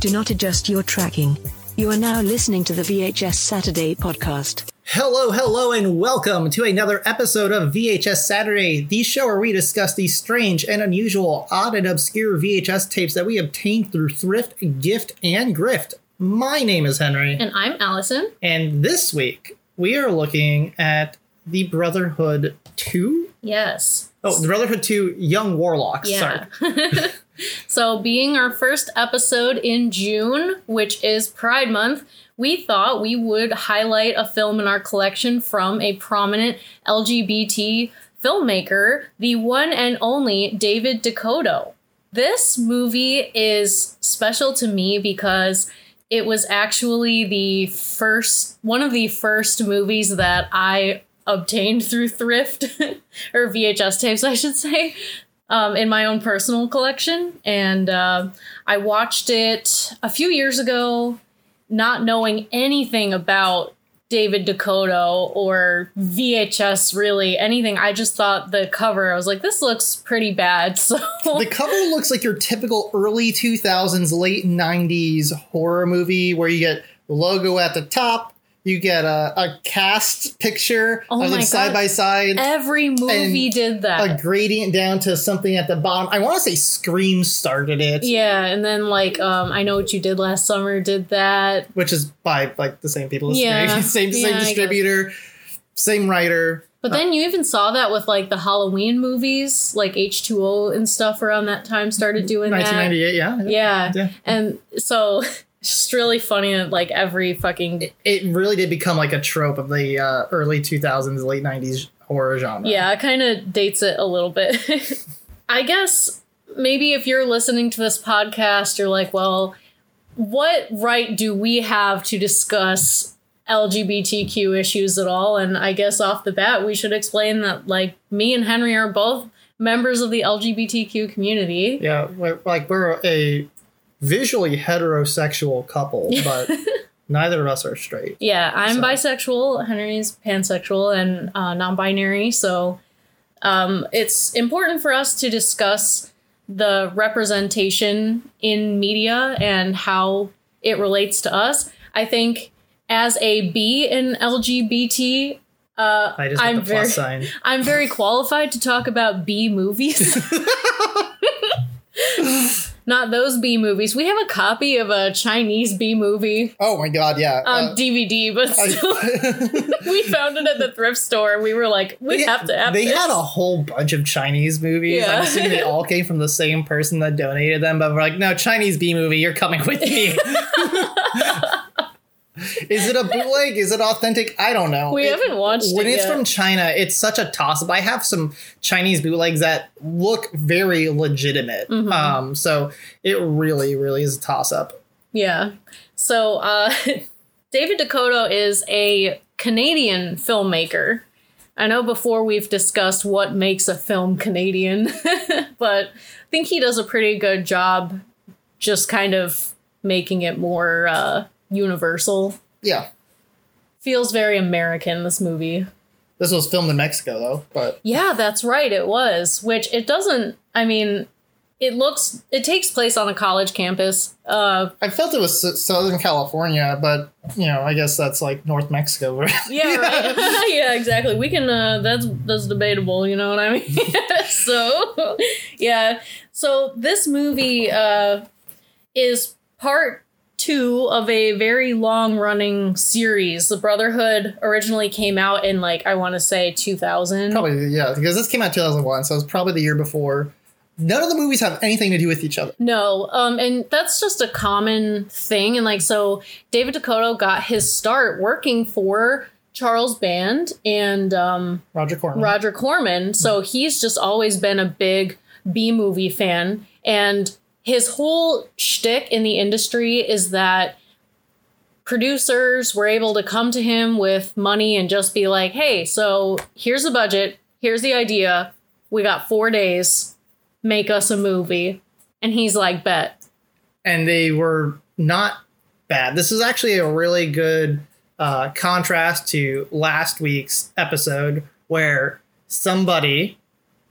Do not adjust your tracking. You are now listening to the VHS Saturday podcast. Hello, hello, and welcome to another episode of VHS Saturday, the show where we discuss the strange and unusual, odd and obscure VHS tapes that we obtained through thrift, gift, and grift. My name is Henry, And I'm Allison. and this week we are looking at the Brotherhood 2? Yes. Oh, the Brotherhood 2 Young Warlocks. Yeah. Sorry. so, being our first episode in June, which is Pride Month, we thought we would highlight a film in our collection from a prominent LGBT filmmaker, the one and only David DeCoteau. This movie is special to me because it was actually the first one of the first movies that I obtained through thrift or VHS tapes, I should say, um, in my own personal collection. And uh, I watched it a few years ago, not knowing anything about David DeCoteau or VHS really anything. I just thought the cover, I was like, this looks pretty bad. So the cover looks like your typical early 2000s, late 90s horror movie where you get logo at the top, you get a, a cast picture Oh of them side God. by side, every movie did that. a gradient down to something at the bottom. I want to say Scream started it, yeah, and then like um, I know what you did last summer did that. which is by like the same people as Yeah. Same, Yeah, same distributor, same writer. But then you even saw that with like the Halloween movies, like H2O and stuff around that time started doing that. 1998, yeah. Yeah. Yeah. And so it's just really funny that like every fucking It really did become like a trope of the uh, early 2000s, late 90s horror genre. Yeah, it kind of dates it a little bit. I guess maybe if you're listening to this podcast, you're like, well, what right do we have to discuss LGBTQ issues at all? And I guess off the bat, we should explain that, like, me and Henry are both members of the LGBTQ community. Yeah, we're, like we're a visually heterosexual couple, but neither of us are straight. Yeah, I'm So- bisexual. Henry's pansexual and uh, non-binary. So um, it's important for us to discuss the representation in media and how it relates to us. I think as a B in LGBT, uh, I the very sign. I'm very qualified to talk about B movies. Not those B movies. We have a copy of a Chinese B movie Oh my god, yeah. on uh, DVD, but still, we found it at the thrift store. and We were like, we they, have to have They this. had a whole bunch of Chinese movies. Yeah. I'm assuming they all came from the same person that donated them, but we're like, no, Chinese B movie, you're coming with me. Is it a bootleg? Is it authentic? I don't know. we It- haven't watched when it it's yet. from China, it's such a toss up. I have some Chinese bootlegs that look very legitimate. Mm-hmm. Um, so it really, really is a toss up. yeah. So uh, David DeCoteau is a Canadian filmmaker. I know before we've discussed what makes a film Canadian, but I think he does a pretty good job just kind of making it more uh, universal. Yeah. Feels very American, this movie. This was filmed in Mexico though, but Yeah, that's right. It was, which it doesn't. I mean, it looks. It takes place on a college campus. Uh, I felt it was Southern California, but you know, I guess that's like North Mexico. right? yeah, right. yeah, exactly. We can. Uh, that's that's debatable. You know what I mean? so, yeah. So this movie uh, is part two of a very long running series. The Brotherhood originally came out in like I want to say two thousand. Probably, yeah, because this came out 2001, so it's probably the year before. None of the movies have anything to do with each other. No, um, and that's just a common thing. And like, so David DeCoteau got his start working for Charles Band and um, Roger Corman. Roger Corman. So he's just always been a big B movie fan. And his whole shtick in the industry is that producers were able to come to him with money and just be like, hey, so here's the budget, here's the idea. We got four days, make us a movie. And he's like, bet. and they were not bad. This is actually a really good uh, contrast to last week's episode where somebody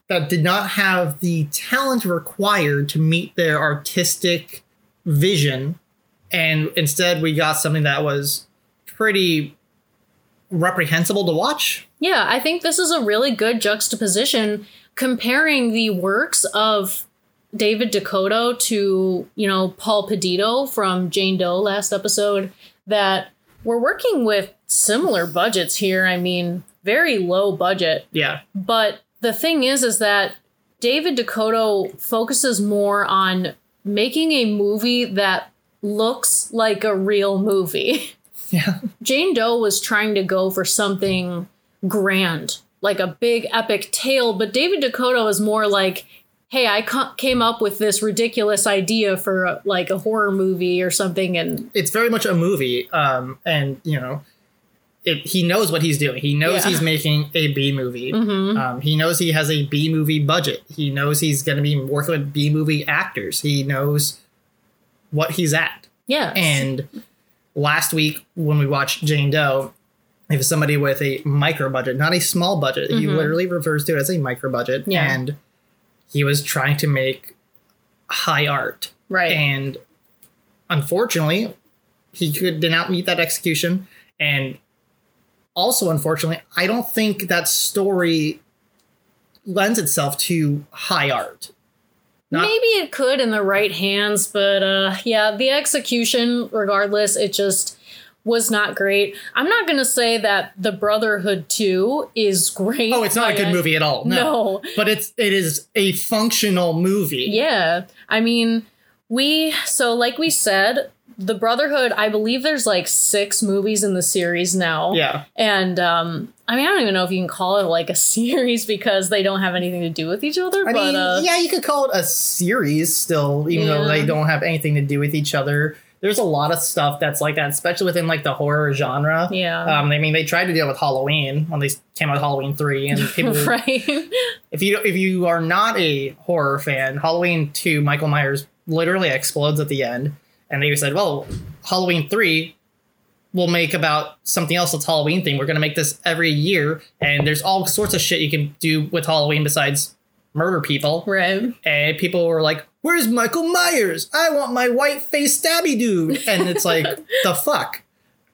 that did not have the talent required to meet their artistic vision and instead we got something that was pretty reprehensible to watch. Yeah, I think this is a really good juxtaposition comparing the works of David DeCoteau to, you know, Paul Peditto from Jane Doe last episode that we're working with similar budgets here. I mean, very low budget. Yeah. But the thing is is that David DeCoteau focuses more on making a movie that looks like a real movie. Yeah. Jane Doe was trying to go for something grand, like a big epic tale, but David DeCoteau was more like, "Hey, I ca- came up with this ridiculous idea for a, like a horror movie or something," and It's very much a movie. Um, and you know, it, he knows what he's doing. He knows Yeah. Mm-hmm. he's making a B movie. Um, he knows he has a B movie budget. He knows he's going to be working with B movie actors. He knows what he's at. yeah, And last week when we watched Jane Doe, it was somebody with a micro budget, not a small budget. He literally refers to it as a micro budget. Mm-hmm. Yeah. And he was trying to make high art. right, And unfortunately, he could did not meet that execution. And also, unfortunately, I don't think that story lends itself to high art. not- Maybe it could in the right hands, but uh yeah, the execution, regardless, it just was not great. I'm not gonna say that the Brotherhood 2 is great. Oh, it's not a good movie at all. No. No. But it's it is a functional movie. Yeah. I mean, we so like we said, the Brotherhood, I believe there's like six movies in the series now. Yeah. And um I mean I don't even know if you can call it like a series because they don't have anything to do with each other. I but mean, uh yeah, you could call it a series still, even though they don't have anything to do with each other. There's a lot of stuff that's like that, especially within like the horror genre. Yeah. Um, I mean, they tried to deal with Halloween when they came out with Halloween three, and people. right. If you if you are not a horror fan, Halloween two, Michael Myers literally explodes at the end, and they said, "Well, Halloween three will make about something else that's Halloween thing. We're going to make this every year, and there's all sorts of shit you can do with Halloween besides murder people." right. And people were like, "Where's Michael Myers? I want my white face stabby dude." And it's like, the fuck.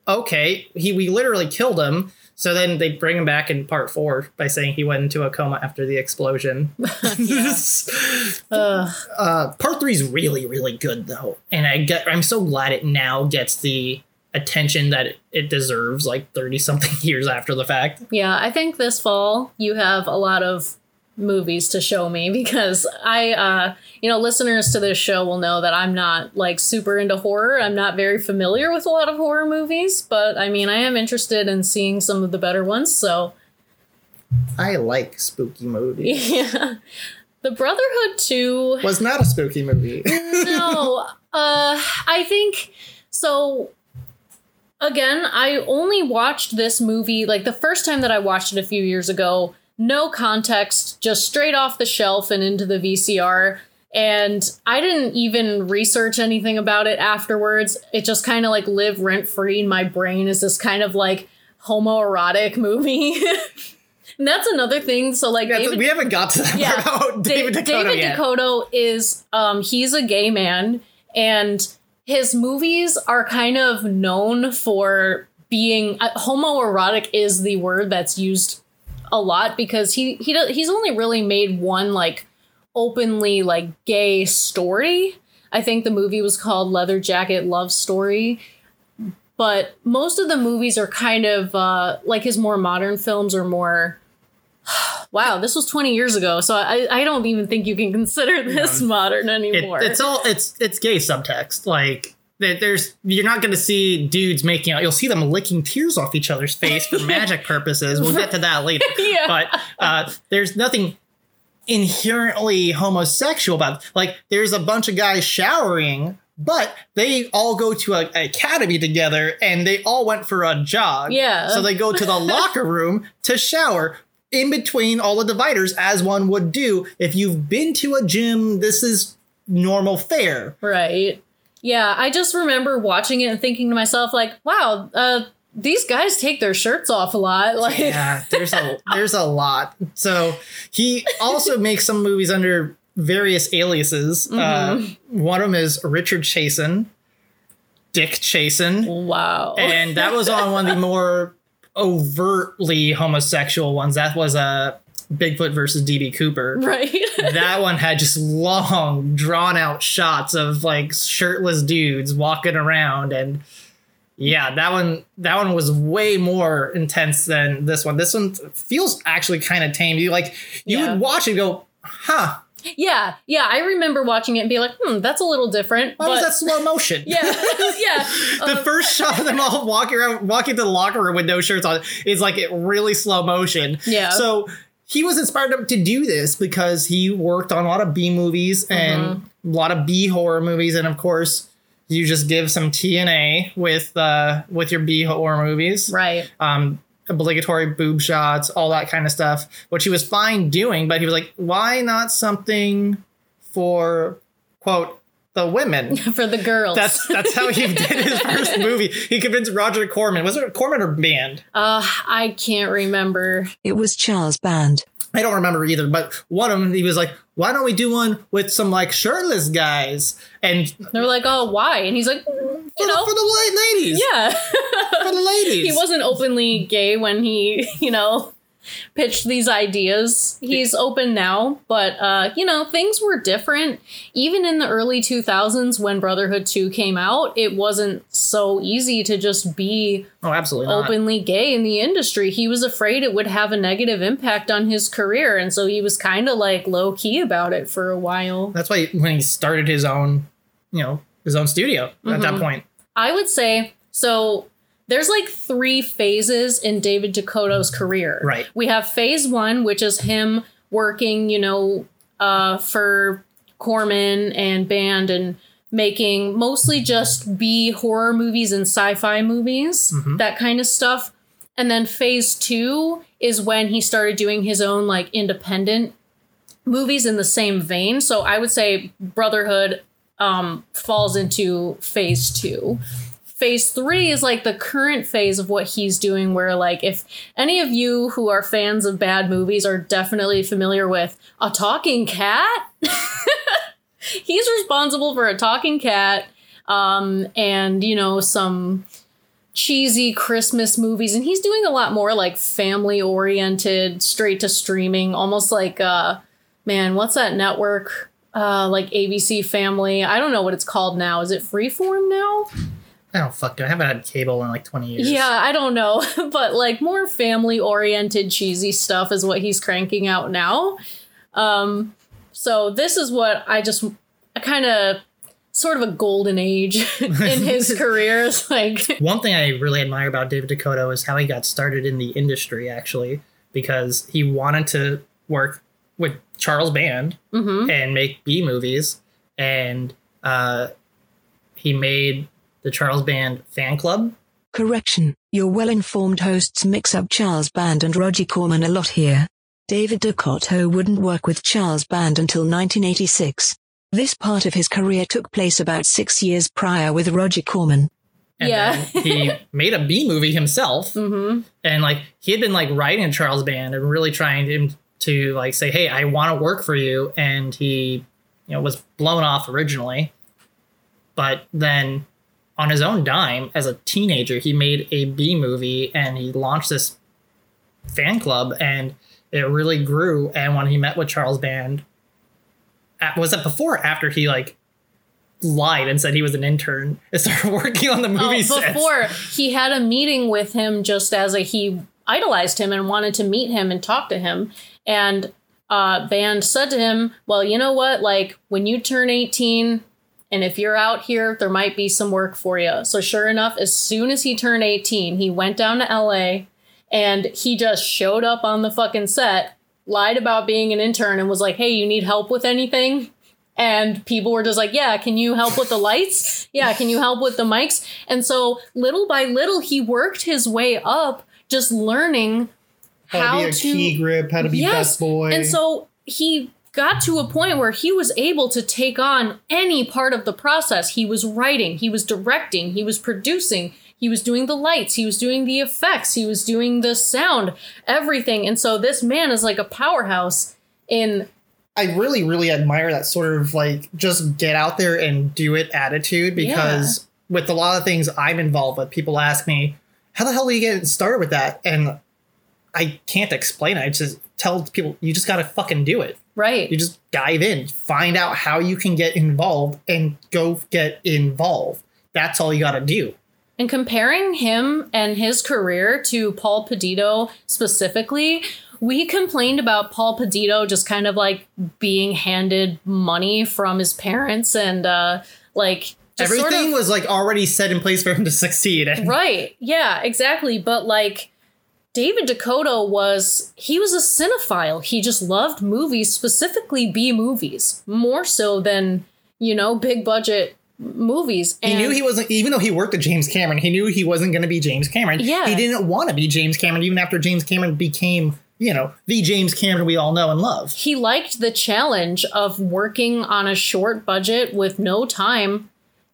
Okay, he we literally killed him. So then they bring him back in part four by saying he went into a coma after the explosion. Uh, part three is really, really good though, and I get I'm so glad it now gets the attention that it, it deserves. Like thirty something years after the fact. Yeah, I think this fall you have a lot of movies to show me because I uh you know listeners to this show will know that I'm not like super into horror. I'm not very familiar with a lot of horror movies, but I mean I am interested in seeing some of the better ones, so I like spooky movies. yeah. The Brotherhood 2 Was not a spooky movie. no, uh, I think so. Again, I only watched this movie like the first time that I watched it a few years ago. No context, just straight off the shelf and into the VCR. And I didn't even research anything about it afterwards. It just kind of like lived rent free in my brain as this kind of like homoerotic movie. and that's another thing. So like Yeah, David, we haven't got to that yeah, about David Da- DeCoteau David yet. DeCoteau is um he's a gay man and his movies are kind of known for being uh, homoerotic is the word that's used a lot because he he do- he's only really made one like openly like gay story. I think the movie was called Leather Jacket Love Story. But most of the movies are kind of uh, like his more modern films are more wow, this was 20 years ago, so I, I don't even think you can consider this modern It- anymore. it's all it's it's gay subtext. Like there- there's you're not going to see dudes making out. You'll see them licking tears off each other's face for magic purposes. We'll get to that later. Yeah. But uh, there's nothing inherently homosexual about. Like there's a bunch of guys showering. But they all go to a, a academy together and they all went for a jog. Yeah. So they go to the locker room to shower in between all the dividers, as one would do. If you've been to a gym, this is normal fare. right. Yeah, I just remember watching it and thinking to myself, like, wow, uh, these guys take their shirts off a lot. Like, Yeah, there's a there's a lot. So he also makes some movies under various aliases. Uh, one of them is Richard Chasen. Dick Chasen. Wow. and that was on one of the more overtly homosexual ones. That was a uh, Bigfoot versus DB Cooper. right. that one had just long, drawn out shots of like shirtless dudes walking around, and yeah, that one that one was way more intense than this one. This one feels actually kind of tame. You like you Yeah. would watch it and go, huh? yeah. Yeah. I remember watching it and be like, hmm, that's a little different. Why but was that slow motion? yeah. yeah. the first shot of them all walking around, walking to the locker room with no shirts on, is like it really slow motion. Yeah. So he was inspired to do this because he worked on a lot of B movies and a lot of B horror movies, and of course, you just give some TNA with uh with your B horror movies, Right. um, obligatory boob shots, all that kind of stuff, which he was fine doing, but he was like, why not something for quote the women? For the girls. That's that's how he did his first movie. He convinced Roger Corman. Was it Corman or Band? uh, I can't remember. It was Charles Band. I don't remember either. But one of them, he was like, "Why don't we do one with some like shirtless guys?" And they're like, oh, why? And he's like, "Mm, the, you know, for the la- ladies, yeah. for the ladies. he wasn't openly gay when he, you know, pitched these ideas. He's open now, but uh, you know, things were different. Even in the early 2000s when Brotherhood 2 came out, it wasn't so easy to just be Oh, absolutely not. openly gay in the industry. He was afraid it would have a negative impact on his career, and so he was kind of like low key about it for a while. That's why when he started his own, you know, his own studio at Mm-hmm. that point. I would say so. There's like three phases in David DeCoteau's career. Right. We have phase one, which is him working, you know, uh, for Corman and Band and making mostly just B horror movies and sci fi movies, that kind of stuff. And then phase two is when he started doing his own like independent movies in the same vein. So I would say Brotherhood um, falls into phase two. Phase three is like the current phase of what he's doing, where, like, if any of you who are fans of bad movies are definitely familiar with a talking cat, he's responsible for a talking cat um, and, you know, some cheesy Christmas movies. And he's doing a lot more like family oriented, straight to streaming, almost like, uh, man, what's that network? Uh, like ABC Family. I don't know what it's called now. Is it Freeform now? I don't fuck. I haven't had cable in like twenty years. Yeah, I don't know, but like more family oriented cheesy stuff is what he's cranking out now. Um so this is what I just I kind of sort of a golden age in his career. It's like One thing I really admire about David DeCoteau is how he got started in the industry, actually, because he wanted to work with Charles Band and make B movies, and uh, he made the Charles Band fan club. Correction, your well-informed hosts mix up Charles Band and Roger Corman a lot here. David DeCoteau wouldn't work with Charles Band until 1986. This part of his career took place about six years prior with Roger Corman. And Yeah. then he made a B movie himself, mm-hmm. and like he had been like writing Charles Band and really trying to to like say, "Hey, I want to work for you," and he, you know, was blown off originally, but then on his own dime as a teenager, he made a B movie and he launched this fan club, and it really grew. And when he met with Charles Band, was it before or after he like lied and said he was an intern and started working on the movie oh, sets? before he had a meeting with him just as a he idolized him and wanted to meet him and talk to him and uh band said to him well you know what like when you turn 18 and if you're out here there might be some work for you so sure enough as soon as he turned 18 he went down to la and he just showed up on the fucking set lied about being an intern and was like hey you need help with anything and people were just like, Yeah, can you help with the lights? Yeah, can you help with the mics? And so little by little, he worked his way up, just learning how, to key grip, how to be yes. Best boy and so he got to a point where he was able to take on any part of the process. He was writing, he was directing, he was producing, he was doing the lights, he was doing the effects, he was doing the sound, everything. And so this man is like a powerhouse in I really, really admire that sort of like just get out there and do it attitude because with a lot of things I'm involved with, people ask me, "How the hell do you get started with that?" And I can't explain it. I just tell people, "You just got to fucking do it. Right. You just dive in, find out how you can get involved, and go get involved. That's all you got to do." And comparing him and his career to Paul Peditto specifically, we complained about Paul Peditto just kind of like being handed money from his parents and uh like just Everything sort of, was like already set in place for him to succeed. Right. Yeah, exactly. But like David DeCoteau was he was a cinephile. He just loved movies, specifically B movies, more so than, you know, big budget movies. He knew he wasn't, even though he worked at James Cameron, he knew he wasn't going to be James Cameron. Yeah. He didn't want to be James Cameron, even after James Cameron became, you know, the James Cameron we all know and love. he liked the challenge of working on a short budget with no time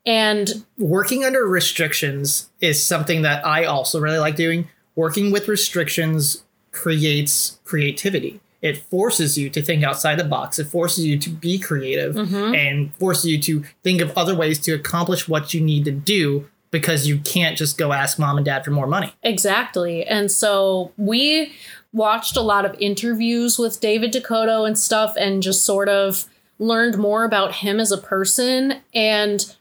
and Working under restrictions is something that I also really like doing. Working with restrictions creates creativity. It forces you to think outside the box. It forces you to be creative mm-hmm. and forces you to think of other ways to accomplish what you need to do because you can't just go ask mom and dad for more money. exactly and so we watched a lot of interviews with david decoteau and stuff and just sort of learned more about him as a person and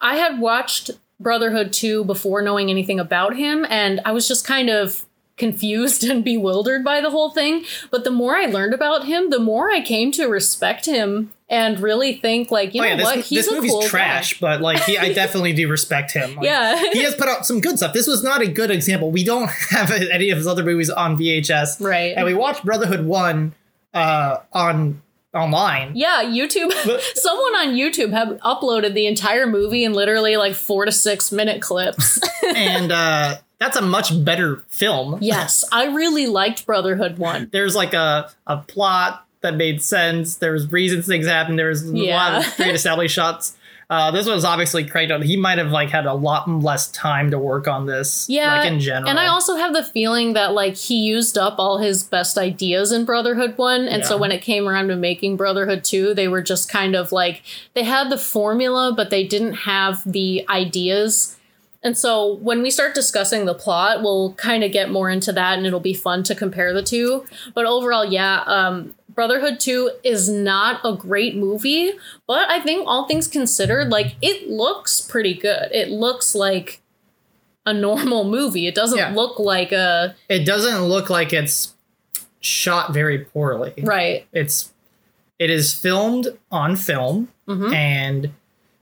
i had watched brotherhood 2 before knowing anything about him and i was just kind of confused and bewildered by the whole thing but the more i learned about him the more i came to respect him and really think like you Oh know yeah, this, what he's this a movie's cool guy. trash, but like he, I definitely do respect him. Like, Yeah. he has put out some good stuff. This was not a good example. We don't have any of his other movies on VHS, Right. And we watched Brotherhood One uh, on online. Yeah, YouTube. Someone on YouTube have uploaded the entire movie in literally like four to six minute clips. and uh, that's a much better film. yes, I really liked Brotherhood one. There's like a, a plot that made sense. There was reasons things happened. There was a lot Yeah. of great established shots. Uh, this was obviously out. He might have like had a lot less time to work on this. Yeah, like in general. and I also have the feeling that like he used up all his best ideas in Brotherhood one, and so when it came around to making Brotherhood two, they were just kind of like they had the formula, but they didn't have the ideas. And so when we start discussing the plot, we'll kind of get more into that and it'll be fun to compare the two. But overall, yeah, um, Brotherhood 2 is not a great movie, but I think all things considered, like it looks pretty good. It looks like a normal movie. It doesn't Yeah. look like a it doesn't look like it's shot very poorly. right. It's it is filmed on film, Mhm. and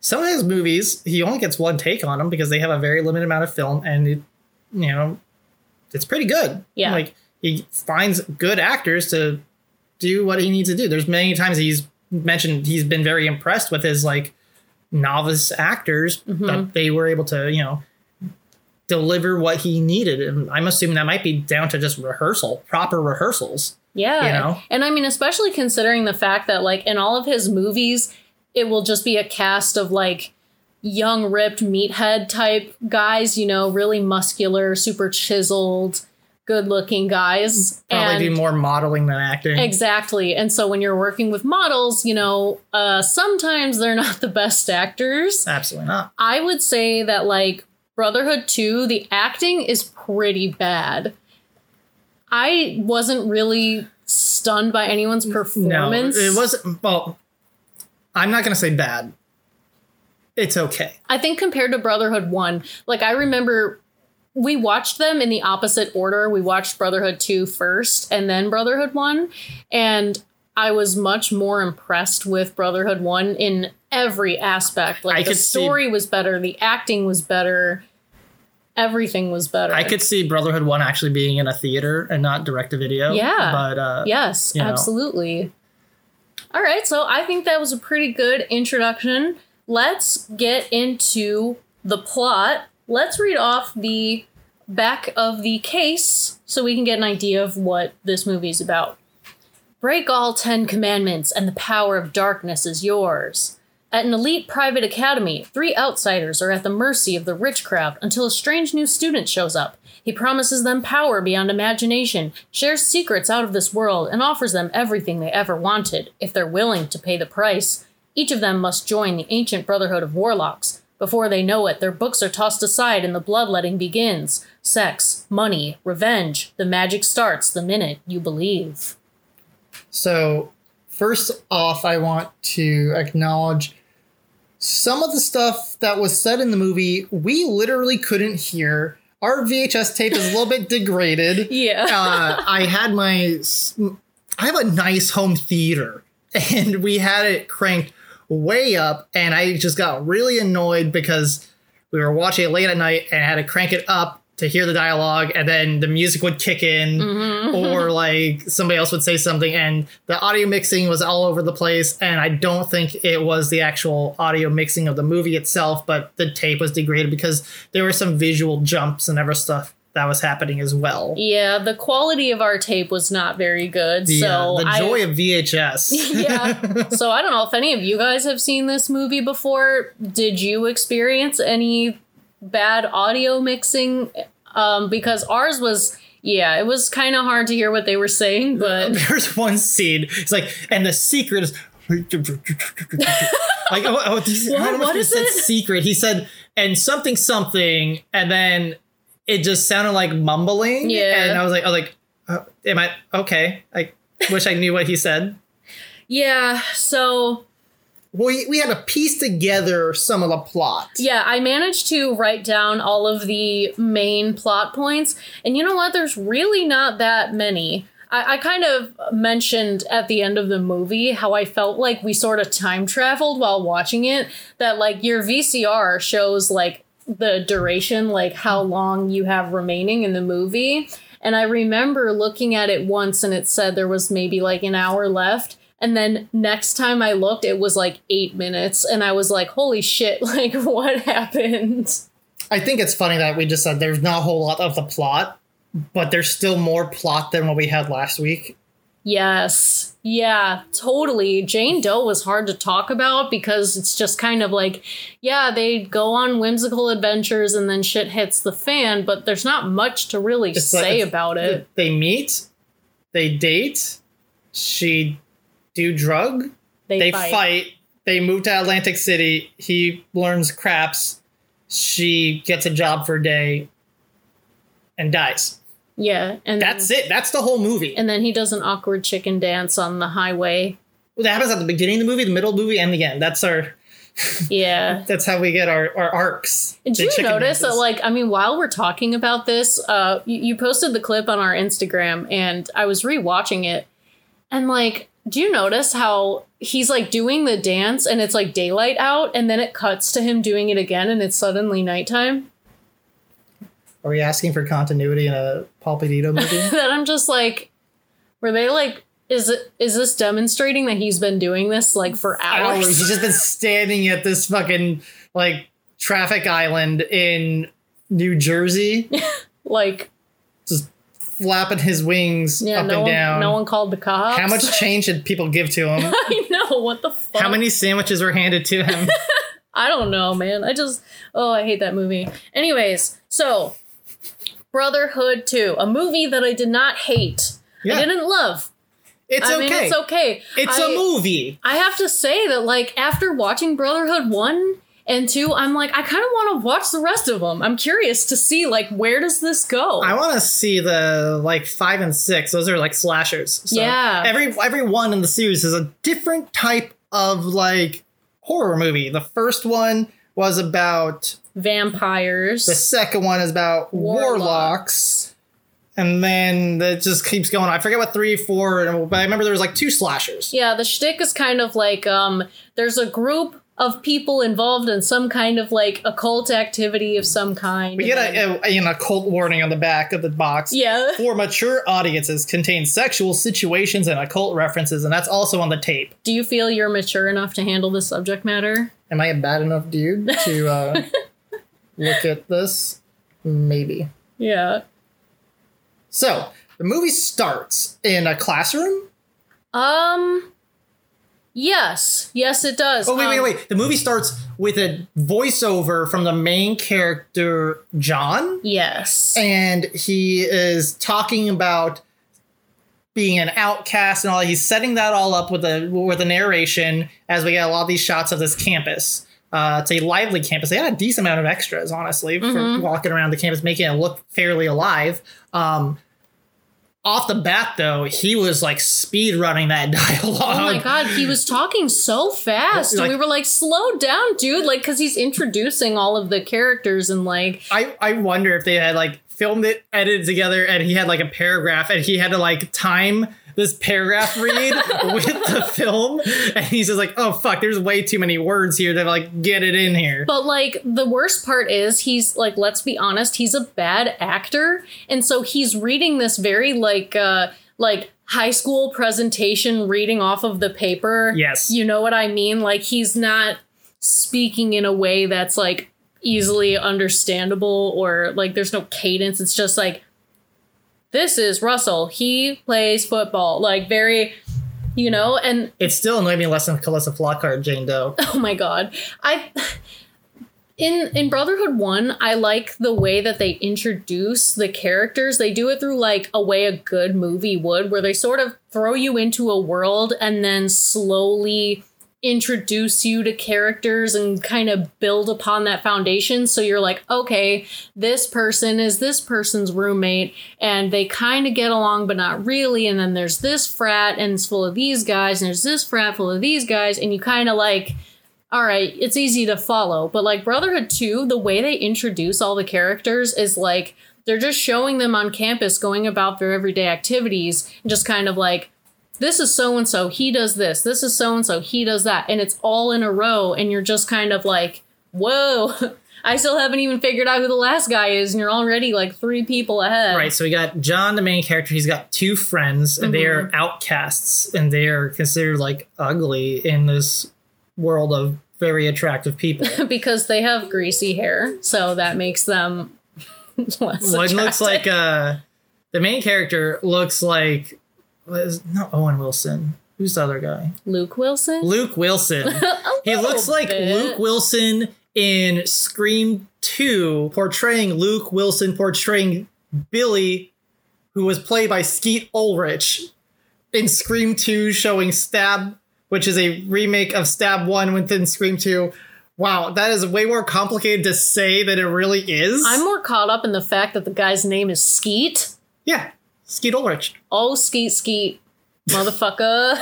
some of his movies he only gets one take on them because they have a very limited amount of film, and it, you know, it's pretty good. Yeah. like he finds good actors to do what he needs to do. There's many times he's mentioned he's been very impressed with his like novice actors Mm-hmm. that they were able to you know deliver what he needed and i'm assuming that might be down to just rehearsal proper rehearsals Yeah. You know? And I mean, especially considering the fact that, like, in all of his movies, it will just be a cast of, like, young, ripped meathead type guys, you know, really muscular, super chiseled, good looking guys. probably and do more modeling than acting Exactly. And so when you're working with models, you know, uh, sometimes they're not the best actors. absolutely not I would say that like Brotherhood 2, the acting is pretty bad. I wasn't really stunned by anyone's no performance. it wasn't well i'm not going to say bad it's okay I think compared to Brotherhood 1, like I remember we watched them in the opposite order. We watched Brotherhood 2 first and then Brotherhood 1. And I was much more impressed with Brotherhood 1 in every aspect. Like I the could see- story was better, the acting was better, everything was better. i could see brotherhood 1 actually being in a theater and not direct to video Yeah. but uh Yes, you know. absolutely. All right, so I think that was a pretty good introduction. Let's get into the plot. Let's read off the back of the case so we can get an idea of what this movie is about. Break all Ten Commandments, and the power of darkness is yours. At an elite private academy, three outsiders are at the mercy of the rich crowd until a strange new student shows up. He promises them power beyond imagination, shares secrets out of this world, and offers them everything they ever wanted, if they're willing to pay the price. Each of them must join the ancient Brotherhood of Warlocks. Before they know it, their books are tossed aside and the bloodletting begins. Sex, money, revenge. The magic starts the minute you believe. So, first off, I want to acknowledge some of the stuff that was said in the movie we literally couldn't hear. Our VHS tape is a little bit degraded. Yeah. uh, I had my, i have a nice home theater, and we had it cranked way up, and I just got really annoyed because we were watching it late at night and I had to crank it up to hear the dialogue, and then the music would kick in, mm-hmm. or like somebody else would say something, and the audio mixing was all over the place. And I don't think it was the actual audio mixing of the movie itself, but the tape was degraded because there were some visual jumps and other stuff that was happening as well. Yeah, the quality of our tape was not very good. The, so uh, the I- joy of VHS. yeah. So I don't know if any of you guys have seen this movie before. Did you experience any bad audio mixing? Um, because ours was, yeah, it was kind of hard to hear what they were saying, but There's one scene. It's like, and the secret is like, oh, oh these, What- what is said it? secret. He said, and something, something, and then it just sounded like mumbling. Yeah. And I was like, I was like, uh, am I okay? I wish I knew what he said. yeah. So We, we had to piece together some of the plot. yeah, I managed to write down all of the main plot points, and you know what? There's really not that many. I, I kind of mentioned at the end of the movie how I felt like we sort of time traveled while watching it. That like your VCR shows like the duration, like how long you have remaining in the movie. And I remember looking at it once and it said there was maybe like an hour left. And then next time I looked, it was like eight minutes. And I was like, holy shit, like what happened? I think it's funny that we just said there's not a whole lot of the plot, but there's still more plot than what we had last week. Yes. Yeah, totally. Jane Doe was hard to talk about because it's just kind of like, yeah, they go on whimsical adventures and then shit hits the fan, but there's not much to really It's say it's- about it. They meet, they date, she do drug, They, they fight. fight. They move to Atlantic City. He learns craps. She gets a job for a day and dies. Yeah, and That's then, it. That's the whole movie. And then he does an awkward chicken dance on the highway. that happens at the beginning of the movie, the middle of the movie, and the end. That's our. Yeah. That's how we get our, our arcs. Did you notice that, like, I mean, while we're talking about this, uh, you, you posted the clip on our Instagram, and I was rewatching it, and like, do you notice how he's like doing the dance, and it's like daylight out, and then it cuts to him doing it again, and it's suddenly nighttime? Are we asking for continuity in a Paul Peditto movie? that I'm just like, were they like, is it is this demonstrating that he's been doing this like for hours? He's just been standing at this fucking like traffic island in New Jersey, like, just flapping his wings yeah, up no and one, down. no one called the cops. How much change did people give to him? I know what the fuck. How many sandwiches were handed to him? I don't know, man. I just oh, I hate that movie. Anyways, so Brotherhood 2, a movie that I did not hate. Yeah. I didn't love. It's I okay. mean, it's okay. It's I- a movie. I have to say that like after watching Brotherhood 1 and 2, I'm like I kind of want to watch the rest of them. I'm curious to see like where does this go? I want to see the like five and six. Those are like slashers. So Yeah. Every every one in the series is a different type of like horror movie. The first one was about. Vampires. The second one is about warlocks. And then it just keeps going. I forget what three, four, and- but I remember there was like two slashers. Yeah, the shtick is kind of like um, there's a group of people involved in some kind of like occult activity of some kind. We get a, a, an occult warning on the back of the box. yeah. For mature audiences, contains sexual situations and occult references, and that's also on the tape. Do you feel you're mature enough to handle this subject matter? Am I a bad enough dude to uh, look at this? Maybe. Yeah. So the movie starts in a classroom. Um. Yes. Yes, it does. Oh wait, wait, Um, wait! The movie starts with a voiceover from the main character, John, Yes. and he is talking about being an outcast and all. He's setting that all up with a with a narration as we get a lot of these shots of this campus Uh, it's a lively campus. They had a decent amount of extras, honestly, for Mhm. walking around the campus, making it look fairly alive. Um, off the bat, though, he was like speed running that dialogue. Oh my god, he was talking so fast. Like- we were like, slow down, dude. Like, because he's introducing all of the characters and like, I, I wonder if they had like filmed it, edited together, and he had like a paragraph, and he had to like time this paragraph read with the film, and he's just like, "Oh fuck, there's way too many words here to like get it in here." But like the worst part is he's like let's be honest, he's a bad actor and so he's reading this very like uh like high school presentation reading off of the paper. Yes. You know what I mean? Like he's not speaking in a way that's like easily understandable or like there's no cadence. It's just like this is Russell. He plays football. Like very you know, and It still annoyed me less than Calista Flockhart, Jane Doe. Oh my god. I in in Brotherhood 1, I like the way that they introduce the characters. They do it through like a way a good movie would where they sort of throw you into a world and then slowly introduce you to characters and kind of build upon that foundation so you're like okay this person is this person's roommate and they kind of get along but not really and then there's this frat and it's full of these guys and there's this frat full of these guys and you kind of like all right, it's easy to follow. But like Brotherhood 2, the way they introduce all the characters is like they're just showing them on campus going about their everyday activities and just kind of like, this is so and so, he does this. This is so and so, he does that. And it's all in a row. And you're just kind of like, whoa, I still haven't even figured out who the last guy is. And you're already like three people ahead. Right, so we got John, the main character. He's got two friends, and they are outcasts, and they are considered like ugly in this world of very attractive people. because they have greasy hair. So that makes them less One looks attractive. like uh, the main character looks like what is, not Owen Wilson. Who's the other guy? Luke Wilson. Luke Wilson. He looks like bit. Luke Wilson in Scream 2, portraying Luke Wilson portraying Billy, who was played by Skeet Ulrich in Scream 2, showing Stab, which is a remake of Stab 1 within Scream 2. Wow, that is way more complicated to say than it really is. I'm more caught up in the fact that the guy's name is Skeet. yeah, Skeet Ulrich. Oh, Skeet Skeet, motherfucker.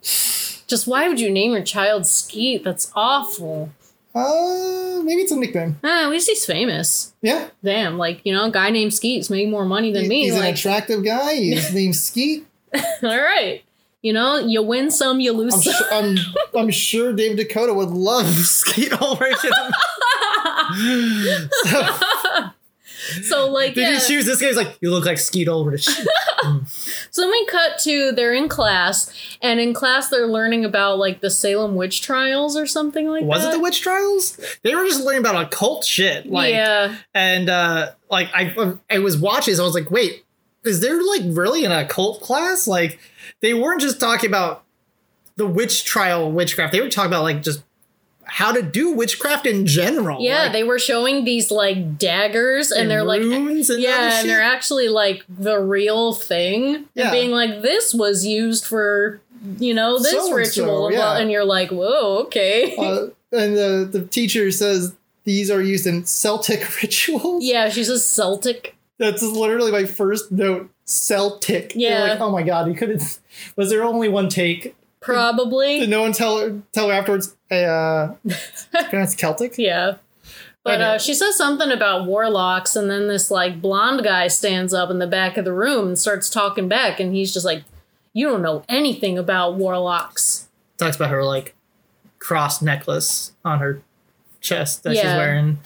Just why would you name your child Skeet? That's awful. Uh, maybe it's a nickname. Ah, at least he's famous. Yeah, Damn, like you know, a guy named Skeet's making more money than me. He's like, attractive guy. His name's Skeet. all right, you know, you win some, you lose I'm, some. su- I'm, I'm sure Dave DeCoteau would love Skeet Ulrich. so, so like, did yeah. you choose this guy? He's like, you look like Skeet Ulrich. So then we cut to they're in class, and in class they're learning about like the Salem witch trials or something like Was that. Was it the witch trials? They were just learning about occult shit. Like, yeah, and uh, like I, I was watching, so I was like, wait, is there like really an occult class? Like, they weren't just talking about the witch trial witchcraft. They were talking about like just how to do witchcraft in general. yeah. like, they were showing these like daggers, and, they're like, and yeah, and they're actually like the real thing, Yeah. and being like, this was used for you know this So-and-so, ritual, and yeah. and you're like, whoa, okay. uh, and the the teacher says these are used in Celtic rituals. yeah, she says Celtic. That's literally my first note. Celtic. Yeah. like, oh my god, you couldn't. Was there only one take? Probably, Did no one tell her tell her afterwards? Hey, uh, pronounced Celtic. yeah. But uh, she says something about warlocks, and then this like blonde guy stands up in the back of the room and starts talking back, and he's just like, "You don't know anything about warlocks." Talks about her like cross necklace on her chest that she's wearing,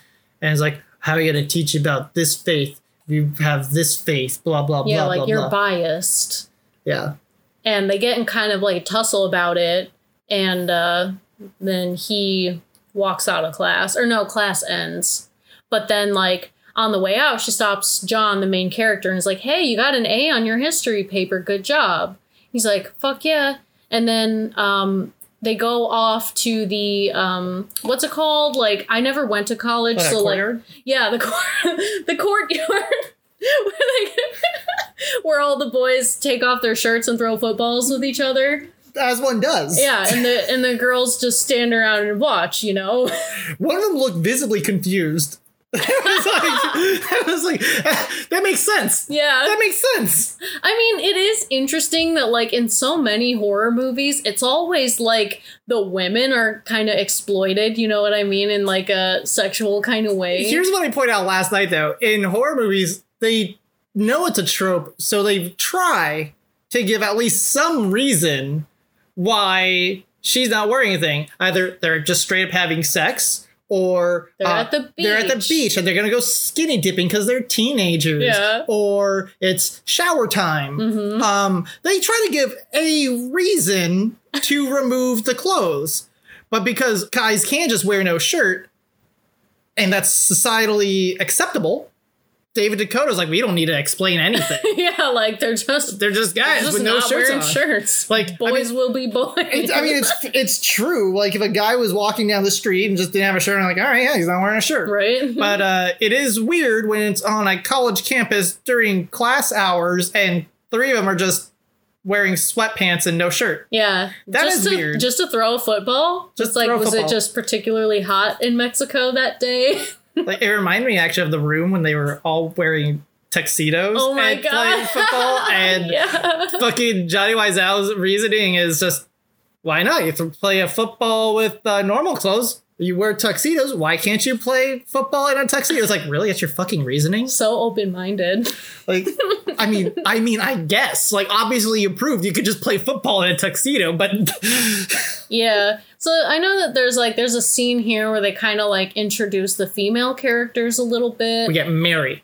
and is like, how are you gonna teach about this faith? You have this faith. Blah blah Yeah, blah Yeah, like blah you're blah. biased. yeah. and they get in kind of like tussle about it and uh, then he walks out of class or no class ends. But then like on the way out she stops john the main character and is like hey you got an a on your history paper. Good job. He's like fuck yeah. And then um, they go off to the um, what's it called? Like i never went to college What, so like yeah, the court, the courtyard where, they, where all the boys take off their shirts and throw footballs with each other. As one does. Yeah, and the and the girls just stand around and watch, you know. One of them looked visibly confused. I was like, I was like that makes sense. Yeah. That makes sense. I mean, it is interesting that like in so many horror movies, it's always like the women are kind of exploited, you know what I mean, in like a sexual kind of way. Here's what I pointed out last night though. In horror movies, they know it's a trope, so they try to give at least some reason why she's not wearing anything. Either they're just straight up having sex, or They're uh, at the they're at the beach. beach and they're gonna go skinny dipping because they're teenagers. Yeah. Or it's shower time. Mhm. Um, they try to give a reason to remove the clothes, but because guys can't just wear no shirt, and that's societally acceptable. David DeCoteau's like, we don't need to explain anything. yeah, like they're just They're just guys just with no shirts wearing on. shirts. Like, I boys mean- will be boys. I mean, it's it's true. Like if a guy was walking down the street and just didn't have a shirt, I'm like, all right, yeah, he's not wearing a shirt. right. But uh, it is weird when it's on a college campus during class hours and three of them are just wearing sweatpants and no shirt. Yeah, That just is to, weird. Just to throw a football. Just Just like was football. it just particularly hot in Mexico that day? Like it reminded me actually of the room when they were all wearing tuxedos Oh my and god! playing football and yeah, fucking Tommy Wiseau's reasoning is just why not? You play a football with uh, normal clothes. You wear tuxedos. Why can't you play football in a tuxedo? It's like really, that's your fucking reasoning. so open minded. Like, I mean, I mean, I guess. Like, obviously, you proved you could just play football in a tuxedo, but Yeah. So I know that there's like there's a scene here where they kind of like introduce the female characters a little bit. we get Mary.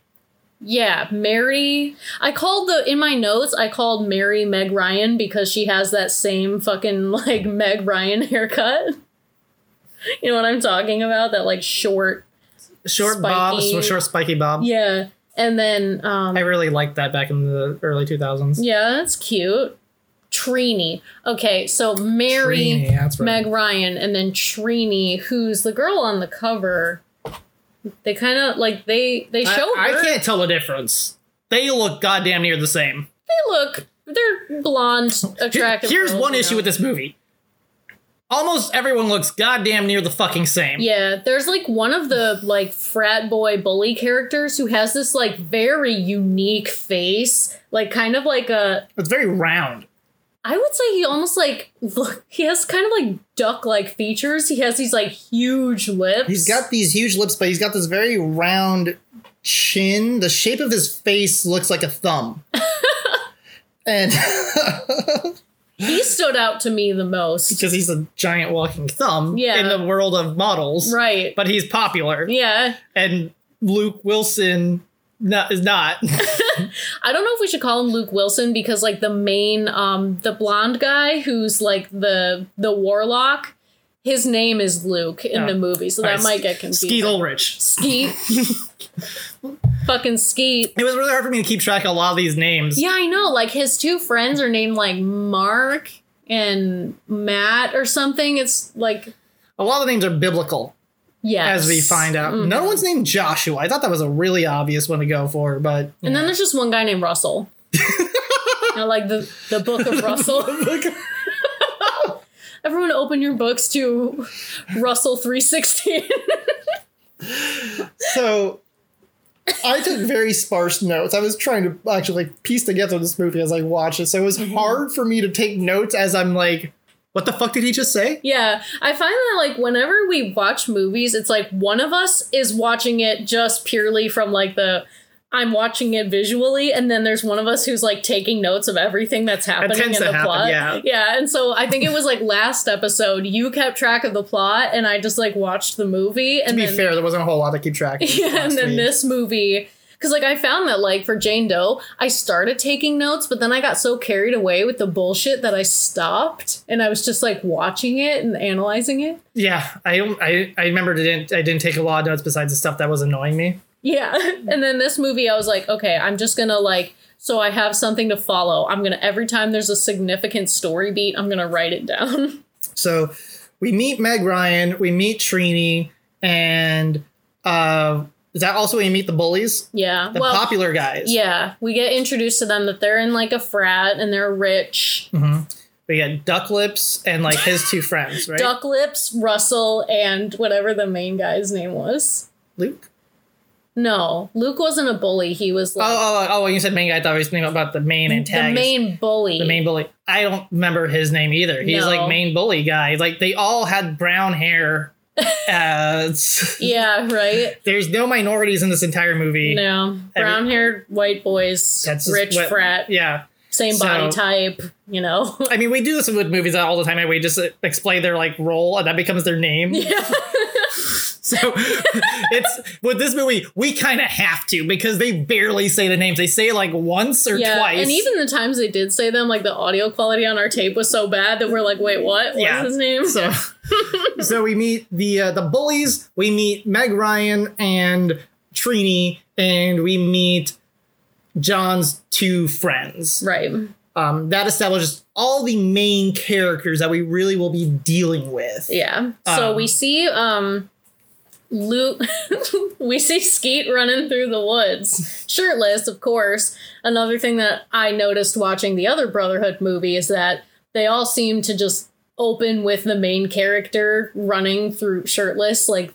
Yeah, Mary. I called the in my notes. I called Mary Meg Ryan because she has that same fucking like Meg Ryan haircut. You know what I'm talking about? That like short. Short bob, Spiky. short spiky bob. Yeah, and then um I really liked that back in the early 2000s. yeah, that's cute. Trini. Okay, so Mary, Trini, right. Meg Ryan, and then Trini, who's the girl on the cover. They kind of like they they show I her. can't tell the difference. They look goddamn near the same. They look. They're blonde, attractive. Here's girls, one you issue know. with this movie. Almost everyone looks goddamn near the fucking same. Yeah, there's like one of the like frat boy bully characters who has this like very unique face, like kind of like a It's very round. I would say he almost like look he has kind of like duck like features. He has these like huge lips. He's got these huge lips, but he's got this very round chin. The shape of his face looks like a thumb. and he stood out to me the most. because he's a giant walking thumb Yeah. in the world of models. Right. But he's popular. Yeah. And Luke Wilson not, is not. I don't know if we should call him Luke Wilson because like the main um the blonde guy who's like the the warlock, his name is Luke in Oh. the movie, so that Alright, might get confusing. Skeet Ulrich. Skeet. Fucking Skeet. It was really hard for me to keep track of a lot of these names. Yeah, I know. Like his two friends are named like Mark and Matt or something. It's like A lot of the names are biblical, yes. as we find out. Mhm. No one's named Joshua. I thought that was a really obvious one to go for, but. And then there's just one guy named Russell. you know, like the the book of Russell. Everyone, open your books to Russell three sixteen. So I took very sparse notes. I was trying to actually like piece together this movie as I watched it. So it was Mm-hmm. hard for me to take notes as I'm like, what the fuck did he just say? yeah, I find that like whenever we watch movies, it's like one of us is watching it just purely from like the I'm watching it visually, and then there's one of us who's like taking notes of everything that's happening tends in the happen, plot. yeah. yeah. And so I think it was like last episode you kept track of the plot, and I just like watched the movie. And To be then, fair, there wasn't a whole lot to keep track of. Yeah, and then week. this movie, because like I found that like for Jane Doe, I started taking notes, but then I got so carried away with the bullshit that I stopped, and I was just like watching it and analyzing it. Yeah, I don't. I I remember didn't I didn't take a lot of notes besides the stuff that was annoying me. Yeah, and then this movie, I was like, okay, I'm just gonna like. So I have something to follow. I'm gonna every time there's a significant story beat, I'm gonna write it down. So we meet Meg Ryan, we meet Trini, and uh, is that also when you meet the bullies, yeah, the well, popular guys? yeah, we get introduced to them that they're in like a frat and they're rich. We we got Duck Lips and like his two friends, right? Duck Lips, Russell, and whatever the main guy's name was. Luke. No, Luke wasn't a bully. He was Oh, like oh, oh! When you said main guy, I thought he was thinking about the main antagonist, the main bully. the main bully. I don't remember his name either. He's No. like main bully guy. Like they all had brown hair. uh, Yeah, right. there's no minorities in this entire movie. No, brown haired white boys, That's rich what- frat, Yeah. same body So- type. You know. I mean, we do this with movies all the time. We just uh, explain their like role, and that becomes their name. yeah. So it's with this movie, we kind of have to because they barely say the names. They say it like once or Yeah, twice. and even the times they did say them, like the audio quality on our tape was so bad that we're like, "Wait, what? What's Yeah. his name?" So, so we meet the uh, the bullies. We meet Meg Ryan and Trini, and we meet John's two friends. right. Um, that establishes all the main characters that we really will be dealing with. Yeah. So Um, we see um Luke we see Skeet running through the woods, shirtless, of course. Another thing that I noticed watching the other Brotherhood movie is that they all seem to just open with the main character running through shirtless, like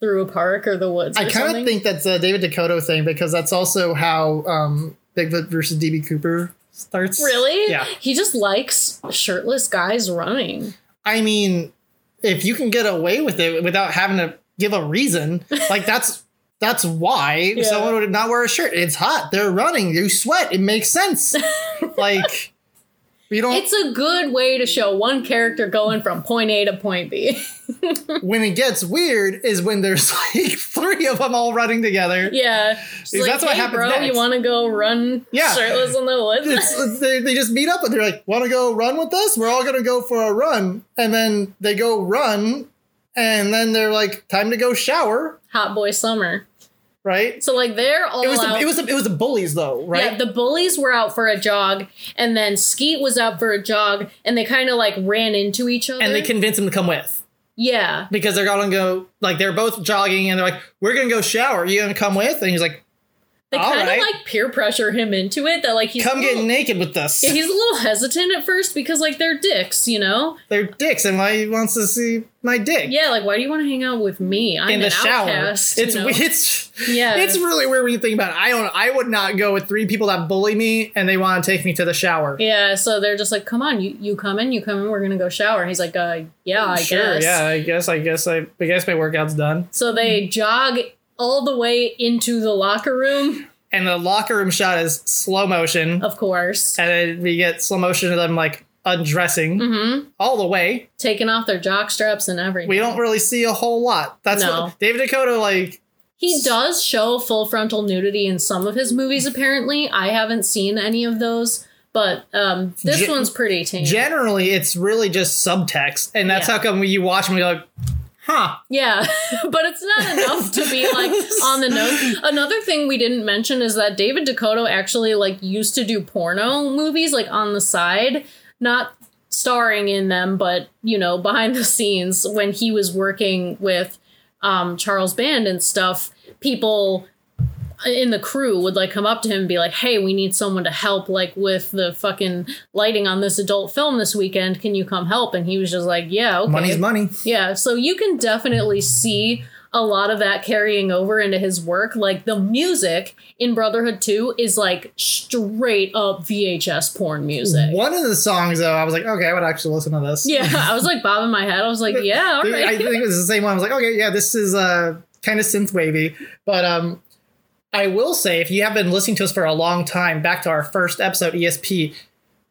through a park or the woods. I kind of think that's a David DeCoteau thing because that's also how um, Bigfoot versus DB Cooper starts. Really? Yeah. He just likes shirtless guys running. I mean, if you can get away with it without having to give a reason, like that's that's why Yeah. someone would not wear a shirt. It's hot. They're running. You sweat. It makes sense. like you don't. It's a good way to show one character going from point A to point B. when it gets weird is when there's like three of them all running together. Yeah. Because that's what hey, happens bro, next." you want to go run Yeah. shirtless in the woods? They, they just meet up and they're like, "Want to go run with us? We're all gonna go for a run." And then they go run, and then they're like, "Time to go shower." Hot boy summer. Right? So like they're all It was out. the, it was the, it was the bullies though, right? Yeah, the bullies were out for a jog, and then Skeet was out for a jog, and they kind of like ran into each other. and they convinced him to come with yeah, because they're gonna go like they're both jogging and they're like, "We're gonna go shower. You gonna come with?" And he's like, they kind of right. like peer pressure him into it. That like he's "Come a get naked with us." Yeah, he's a little hesitant at first because like they're dicks, you know. they're dicks, and why he wants to see my dick Yeah, like why do you want to hang out with me? I'm in the shower? outcast. it's you know? it's Yeah. it's really weird when you think about it. I don't. I would not go with three people that bully me and they want to take me to the shower. Yeah, so they're just like, "Come on, you you come in, you come in, we're gonna go shower." And he's like, "Uh, yeah, I sure. guess." Yeah. I guess. I guess. I, I guess my workout's done. So they jog all the way into the locker room, And the locker room shot is slow motion, of course, and then we get slow motion of them like undressing hmm all the way. taking off their jock straps and everything. We don't really see a whole lot. That's No. what David DeCoteau like. He does show full frontal nudity in some of his movies. Apparently, I haven't seen any of those, but um, this Gen- one's pretty tame. Generally, it's really just subtext, and that's Yeah. how come when you watch them, you're like, "Huh." Yeah, but it's not enough to be like on the nose. Another thing we didn't mention is that David DeCoteau actually like used to do porno movies like on the side, not starring in them, but you know behind the scenes when he was working with um, Charles Band and stuff. People in the crew would like come up to him and be like, "Hey, we need someone to help like with the fucking lighting on this adult film this weekend. Can you come help?" And he was just like, "Yeah, okay." Money's money. Yeah, so you can definitely see a lot of that carrying over into his work. Like the music in Brotherhood 2 is like straight up VHS porn music. One of the songs, though, I was like, okay, I would actually listen to this. Yeah, I was like bobbing my head. I was like, yeah, all I think it was the same one. I was like, okay, yeah, this is uh, kind of synth wavy. But um, I will say, if you have been listening to us for a long time, back to our first episode, ESP,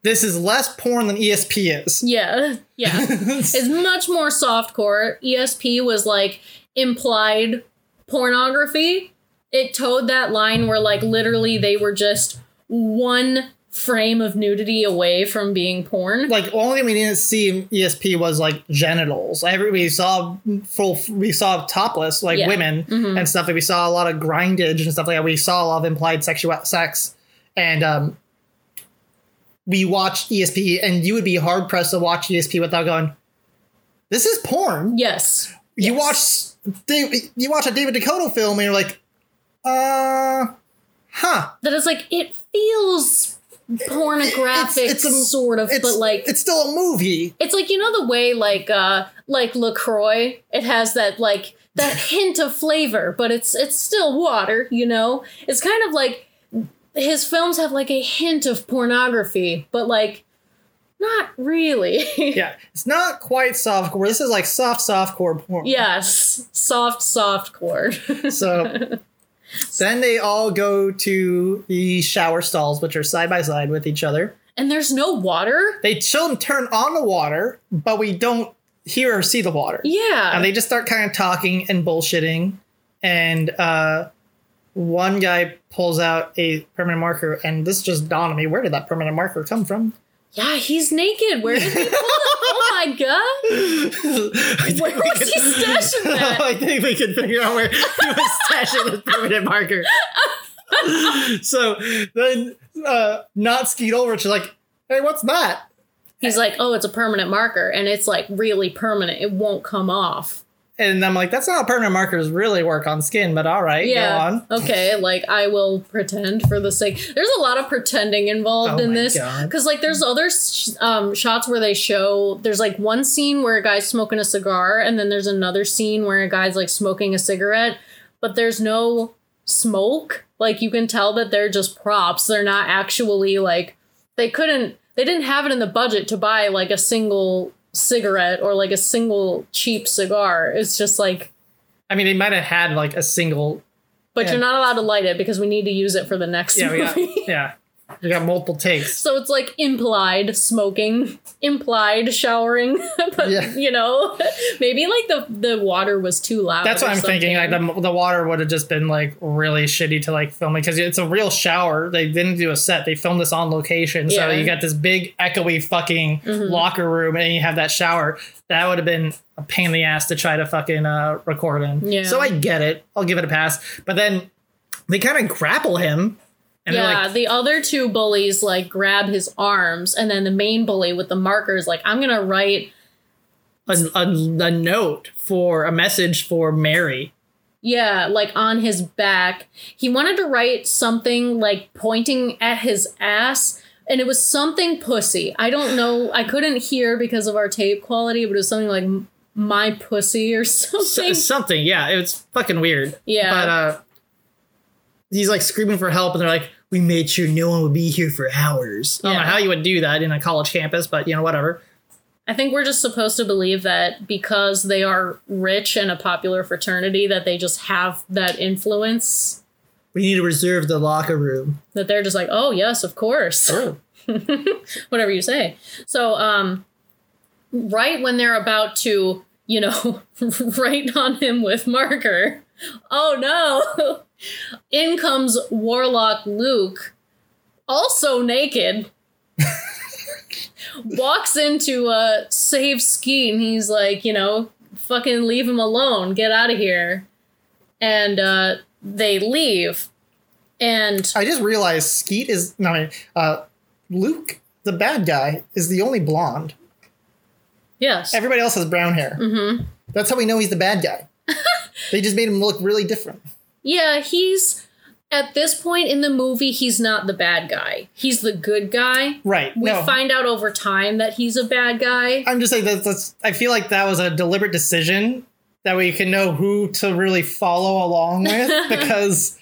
this is less porn than ESP is. Yeah, yeah. it's much more softcore. ESP was like implied pornography. It towed that line where like literally they were just one frame of nudity away from being porn. like only thing we didn't see in ESP was like genitals. Every we saw full, we saw topless like Yeah. women Mhm. and stuff. We saw a lot of grindage and stuff like that. We saw a lot of implied sexual sex, and um, we watched ESP, and you would be hard pressed to watch ESP without going, "This is porn." Yes. You Yes. watch, you watch a David DeCoteau film, and you're like, "Uh, huh." That is like it feels pornographic It's- it's a- sort of, but like it's still a movie. it's like you know the way like uh like LaCroix, it has that like that hint of flavor, but it's it's still water, you know? It's kind of like his films have like a hint of pornography, but like not really. Yeah, it's not quite softcore. This is like soft softcore porn. yes, soft soft core. So then they all go to the shower stalls, which are side by side with each other. and there's no water? They show them turn on the water, but we don't hear or see the water. Yeah. And they just start kind of talking and bullshitting. And uh, one guy pulls out a permanent marker, and this just dawned on me: where did that permanent marker come from? Yeah, he's naked. Where did he pull it? Oh my god. Where was he stashing that? I think we can figure out where he was stashing this permanent marker. so then, uh, not Skeet Ulrich is like, "Hey, what's that?" He's like, "Oh, it's a permanent marker and it's like really permanent. It won't come off." And I'm like, "That's not how permanent markers really work on skin." But all right, go on. Okay, like I will pretend for the sake. There's a lot of pretending involved Oh in my this because like there's other sh- um, shots where they show there's like one scene where a guy's smoking a cigar and then there's another scene where a guy's like smoking a cigarette, but there's no smoke. Like you can tell that they're just props. They're not actually like they couldn't they didn't have it in the budget to buy like a single cigarette or like a single cheap cigar. It's just like I mean, they might have had like a single. but Yeah. you're not allowed to light it because we need to use it for the next Yeah, we got. movie. yeah, we got multiple takes. so it's like implied smoking, implied showering, but Yeah. you know, maybe like the the water was too loud. That's what I'm thinking. Like the, the water would have just been like really shitty to like film it because it's a real shower. They didn't do a set. They filmed this on location. So Yeah. Mm-hmm. you got this big echoey fucking locker room and you have that shower. That would have been a pain in the ass to try to fucking uh, record in. Yeah. So I get it. I'll give it a pass. But then they kind of grapple him. And yeah, like, the other two bullies like grab his arms, and then the main bully with the markers like, I'm gonna write. a, a, a note for a message for Mary. Yeah, like on his back. He wanted to write something like pointing at his ass, and it was something pussy. I don't know. I couldn't hear because of our tape quality, but it was something like my pussy or something. S- something. Yeah, it was fucking weird. Yeah. But uh he's like screaming for help and they're like, We made sure no one would be here for hours. I don't know how you would do that in a college campus, but you know, whatever. I think we're just supposed to believe that because they are rich and a popular fraternity, that they just have that influence. We need to reserve the locker room. That they're just like, oh yes, of course. Oh. whatever you say. So, um, right when they're about to, you know, write on him with marker, oh no, in comes Warlock Luke, also naked. walks into uh save Skeet and he's like, you know, fucking leave him alone, get out of here. And uh they leave. And I just realized Skeet is no uh Luke, the bad guy, is the only blonde. yes. Everybody else has brown hair. Mm-hmm. That's how we know he's the bad guy. they just made him look really different. Yeah, he's at this point in the movie, he's not the bad guy. He's the good guy. Right. We no. find out over time that he's a bad guy. I'm just saying that that's I feel like that was a deliberate decision that way you can know who to really follow along with because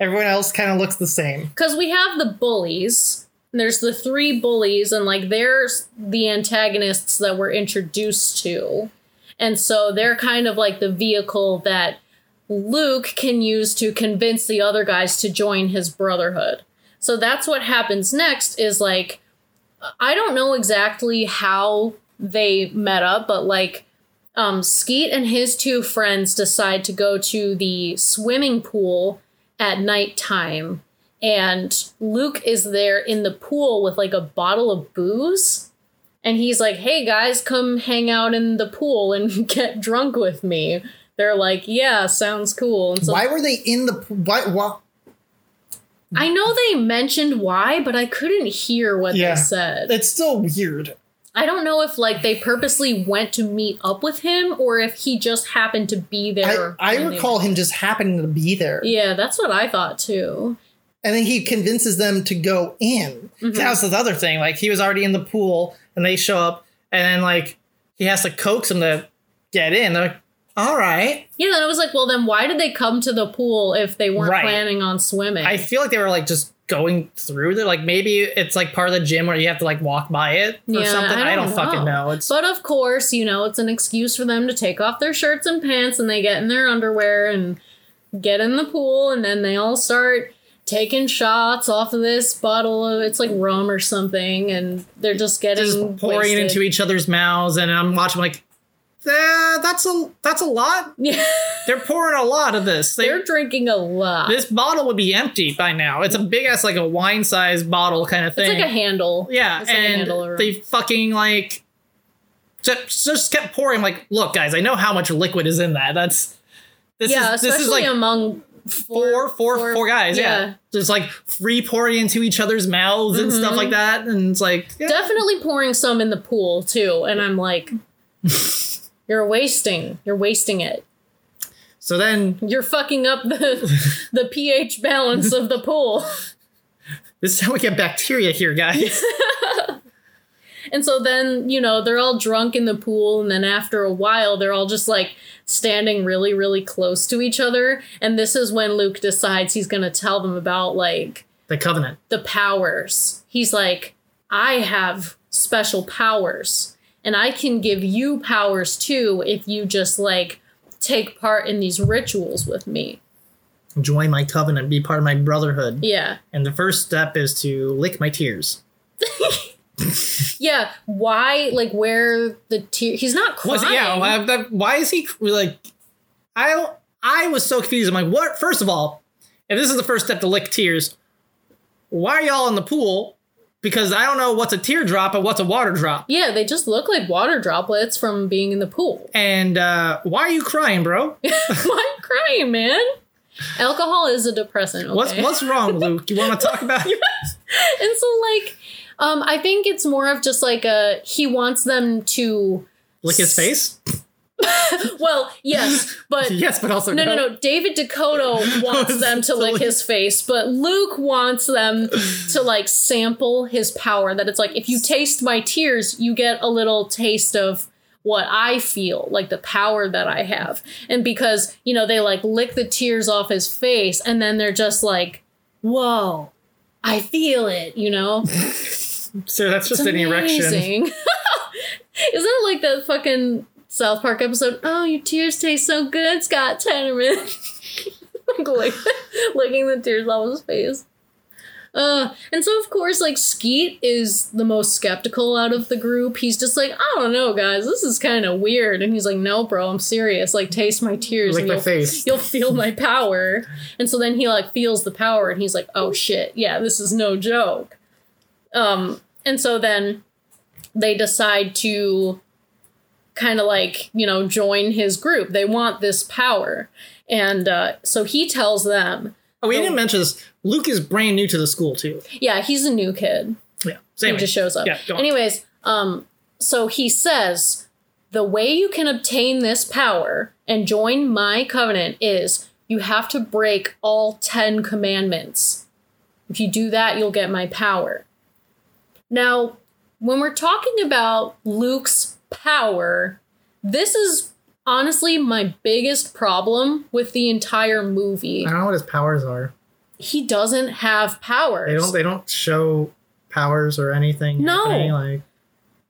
everyone else kind of looks the same. Because we have the bullies. There's the three bullies, and like there's the antagonists that we're introduced to. And so they're kind of like the vehicle that Luke can use to convince the other guys to join his brotherhood. So that's what happens next is like I don't know exactly how they met up, but like um Skeet and his two friends decide to go to the swimming pool at nighttime and Luke is there in the pool with like a bottle of booze and he's like, "Hey guys, come hang out in the pool and get drunk with me." They're like, "Yeah, sounds cool." And so why were they in the why, why I know they mentioned why, but I couldn't hear what Yeah. they said. it's still weird. I don't know if like they purposely went to meet up with him or if he just happened to be there. I they recall him just happening to be there. Yeah, that's what I thought too. and then he convinces them to go in. Mhm. That was the other thing. Like he was already in the pool, and they show up, and then like he has to coax them to get in. They're like, all right. Yeah, then I was like, well, then why did they come to the pool if they weren't Right. planning on swimming? I feel like they were like just going through there. Like maybe it's like part of the gym where you have to like walk by it or Yeah, something. I I don't, don't fucking know. know. It's But of course, you know, it's an excuse for them to take off their shirts and pants and they get in their underwear and get in the pool and then they all start taking shots off of this bottle of it's like rum or something and they're just getting just pouring wasted. into each other's mouths, and I'm watching like. "Eh, that's a that's a lot. Yeah. They're pouring a lot of this. They, They're drinking a lot. this bottle would be empty by now. It's a big ass like a wine size bottle kind of it's thing. like a handle. Yeah, It's like a handle of and rum. they fucking like just, just kept pouring. Like, look, guys, I know how much liquid is in that. That's this yeah, is this especially is like among four, four, four guys. Yeah. just like free pouring into each other's mouths and stuff Mhm. like that. And it's like, yeah. Definitely pouring some in the pool too, and I'm like, you're wasting. You're wasting it. so then You're fucking up the the pH balance of the pool. this is how we get bacteria here, guys. And so then, you know, they're all drunk in the pool, and then after a while, they're all just like standing really, really close to each other. And this is when Luke decides he's gonna tell them about like the covenant. the powers. He's like, I have special powers, and I can give you powers too if you just like take part in these rituals with me. Join my covenant, be part of my brotherhood. Yeah. And the first step is to lick my tears. Yeah. Why, like, where the tear? He's not crying. Was yeah. Why, is he like? I I was so confused. I'm like, what? First of all, if this is the first step to lick tears, why are y'all in the pool? Because I don't know what's a teardrop and what's a water drop. Yeah, they just look like water droplets from being in the pool. And uh, why are you crying, bro? Why are you crying, man? Alcohol is a depressant. Okay? What's what's wrong, Luke? You want to talk about? and so like, um, I think it's more of just like a he wants them to. lick his face? Well, yes, but yes, but also no, no, no. David DeCoteau wants them to lick his face, but Luke wants them to like sample his power. That it's like if you taste my tears, you get a little taste of what I feel, like the power that I have. And because, you know, they like lick the tears off his face and then they're just like, whoa, I feel it, you know? So that's just an erection. Isn't it like that fucking South Park episode? Oh, your tears taste so good, Scott Tenorman. like, licking the tears off his face. Uh, and so of course, like Skeet is the most skeptical out of the group. He's just like, I don't know, guys, this is kind of weird. And he's like, No, bro, I'm serious. Like, taste my tears, and my you'll, face. you'll feel my power. And so then he like feels the power, and he's like, Oh shit, yeah, this is no joke. Um, and so then they decide to kind of like, you know, join his group. They want this power. And uh, so he tells them, Oh, we didn't mention this. Luke is brand new to the school too. yeah, he's a new kid. Yeah. He Same. just shows up. Yeah. Anyways, um, so he says the way you can obtain this power and join my covenant is you have to break all 10 commandments. If you do that, you'll get my power. Now, when we're talking about Luke's power, this is honestly my biggest problem with the entire movie. I don't know what his powers are. He doesn't have powers. They don't. They don't show powers or anything. No. happening, Like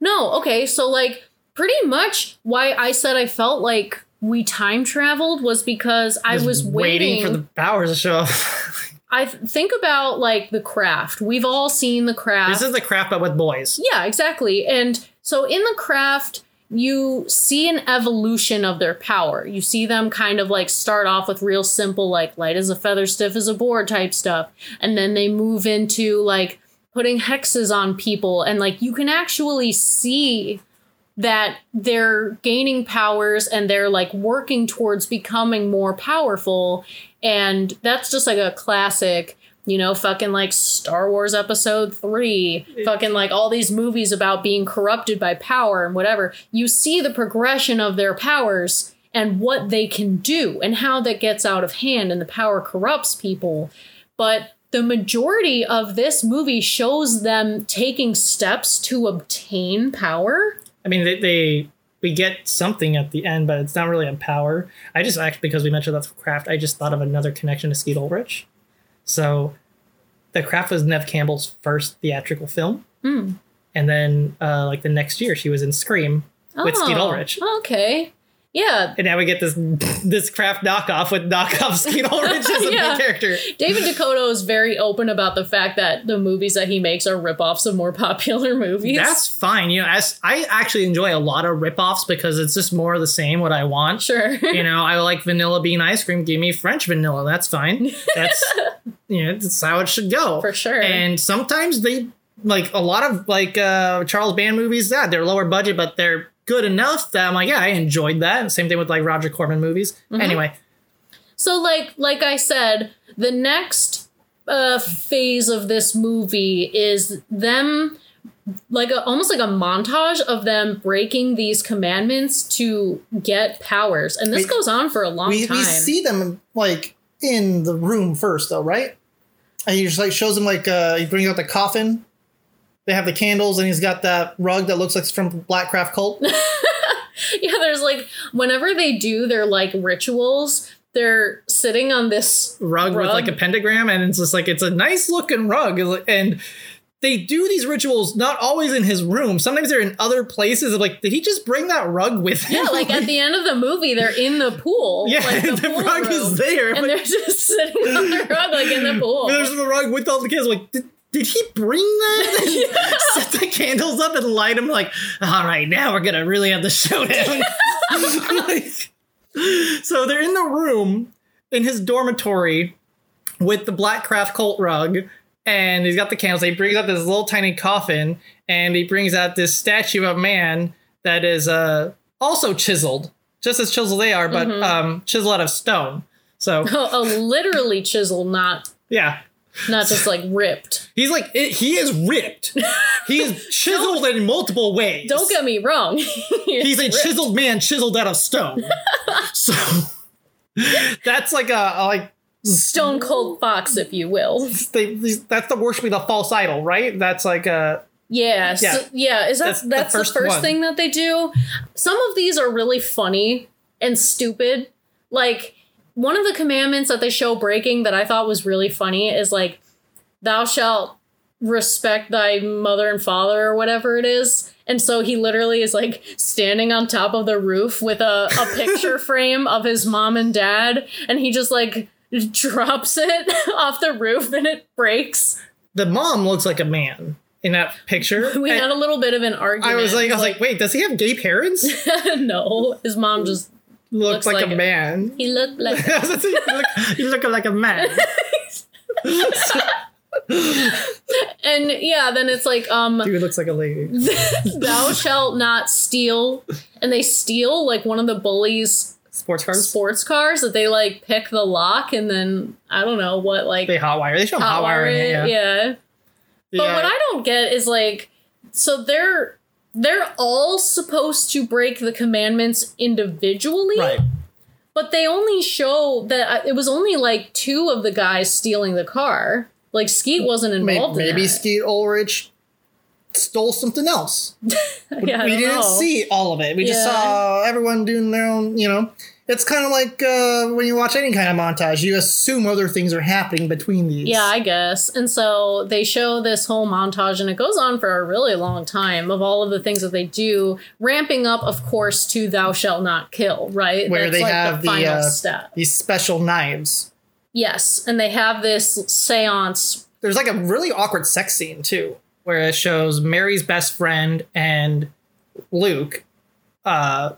No, okay, so like pretty much why I said I felt like we time traveled was because I was waiting. for the powers to show up. I th- think about like the craft. We've all seen the craft. this is the craft, but with boys. yeah, exactly. And so in the craft, you see an evolution of their power. You see them kind of like start off with real simple, like light as a feather, stiff as a board type stuff. And then they move into like putting hexes on people. And like you can actually see that they're gaining powers and they're like working towards becoming more powerful. And that's just like a classic, you know, fucking like Star Wars episode three, fucking like all these movies about being corrupted by power and whatever. You see the progression of their powers and what they can do and how that gets out of hand and the power corrupts people. But the majority of this movie shows them taking steps to obtain power. I mean, they, they we get something at the end, but it's not really a power. I just actually because we mentioned that's craft, I just thought of another connection to Skeet Ulrich. So, the craft was Neve Campbell's first theatrical film, Hmm. and then uh, like the next year she was in Scream with Skeet Oh, Ulrich. Okay. Yeah. And now we get this this craft knockoff with knockoff Skeet Ulrich as a Yeah. main character. David DeCoteau is very open about the fact that the movies that he makes are ripoffs of more popular movies. That's fine. You know, as I actually enjoy a lot of ripoffs because it's just more of the same what I want. sure. you know, I like vanilla bean ice cream. Give me French vanilla. That's fine. That's you know, that's how it should go. For sure. And sometimes they like a lot of like uh Charles Band movies, yeah, they're lower budget, but they're good enough that I'm like, yeah, I enjoyed that. Same thing with like Roger Corman movies. Mm-hmm. Anyway, So like like I said, the next uh phase of this movie is them like a, almost like a montage of them breaking these commandments to get powers. And this We- goes on for a long we, time. we see them like in the room first though, right? And he just like shows them like uh he brings out the coffin. They have the candles and he's got that rug that looks like it's from Blackcraft Cult. yeah, there's like whenever they do their like rituals, they're sitting on this rug, with like a pentagram and it's just like it's a nice looking rug. And they do these rituals not always in his room. Sometimes they're in other places. I'm like did he just bring that rug with him? Yeah, like at the end of the movie, they're in the pool. yeah like the, pool rug room, is there. And Like, they're just sitting on the rug, like in the pool. there's the rug with all the kids. Like did, did he bring that? Set the candles up and light them like all right now we're gonna really have the showdown. Like, so they're in the room in his dormitory with the Blackcraft Cult rug and he's got the candles. He brings out this little tiny coffin and he brings out this statue of man that is uh also chiseled just as chiseled they are but um chiseled out of stone. So Oh, oh, literally chisel, not yeah not just like ripped. he's like it, he is ripped he is chiseled in multiple ways Don't get me wrong. he's a chiseled man chiseled out of stone so that's like a, a like stone cold fox, if you will. they, that's the worshiping the false idol, right? That's like a Yeah, so- Yeah. yeah. Is that That's that's, the the first first, thing that they do? Some of these are really funny and stupid. Like one of the commandments that they show breaking that I thought was really funny is like, "Thou shalt respect thy mother and father," or whatever it is. And so he literally is like standing on top of the roof with a, a picture frame of his mom and dad, and he just like drops it off the roof and it breaks. the mom looks like a man in that picture. We And had a little bit of an argument. I was like, I was like, wait, does he have gay parents? no, his mom just Looks, Looks like, like a man. he looked like you, look, you look like a man. and yeah, then it's like um Dude looks like a lady. thou shalt not steal and they steal like one of the bullies Sports cars. sports cars that they like pick the lock and then I don't know what like They hotwire. They show them hotwire it. it. Yeah. yeah. But Yeah. what I don't get is like so they're they're all supposed to break the commandments individually. right. But they only show that uh, it was only like two of the guys stealing the car. Like Skeet wasn't involved. maybe in that. Skeet Ulrich stole something else. Yeah, we didn't know. see all of it. We just saw everyone doing their own, you know. It's kind of like uh, when you watch any kind of montage, you assume other things are happening between these. Yeah, I guess. And so they show this whole montage, and it goes on for a really long time of all of the things that they do, ramping up, of course, to "Thou shalt not kill." Right, Where they have the, final uh, step. These special knives. Yes, and they have this séance. There's like a really awkward sex scene too, where it shows Mary's best friend and Luke uh,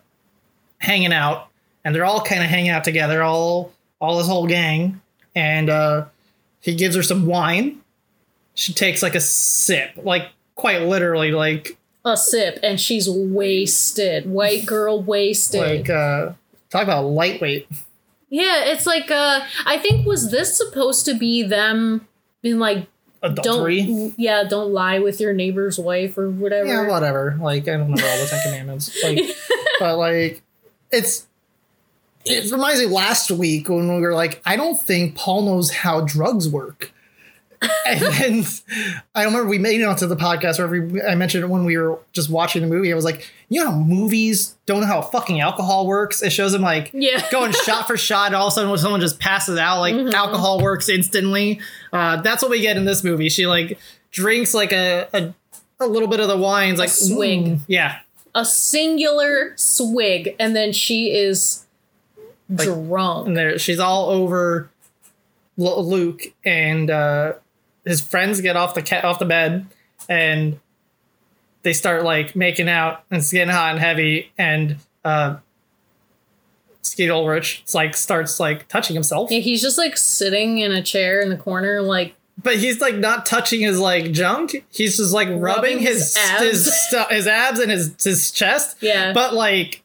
hanging out, and they're all kind of hanging out together, all all this whole gang, and uh, he gives her some wine. She takes like a sip, like quite literally, like A sip, and she's wasted. White girl wasted. like uh, talk about lightweight. yeah, it's like uh I think was this supposed to be them being like Adultery. don't yeah, don't lie with your neighbor's wife or whatever. Yeah, whatever. Like I don't know all the Ten Commandments, like, but like it's. It reminds me last week when we were like, I don't think Paul knows how drugs work. and then I remember we made it onto the podcast where we, I mentioned it when we were just watching the movie. I was like, you know, movies don't know how fucking alcohol works. It shows them like Yeah. going shot for shot. And all of a sudden, when someone just passes out, like Mhm. alcohol works instantly. Uh, that's what we get in this movie. She like drinks like a a, a little bit of the wines, like swig. mm, yeah, a singular swig, and then she is Like- drunk. and there she's all over L- Luke and uh, his friends get off the off the bed and they start like making out and it's getting hot and heavy and uh, Skeet Ulrich like starts like touching himself, Yeah, he's just like sitting in a chair in the corner, like but he's like not touching his like junk. He's just like rubbing, Rubbing his his abs. his, stu- his abs and his his chest. yeah. But like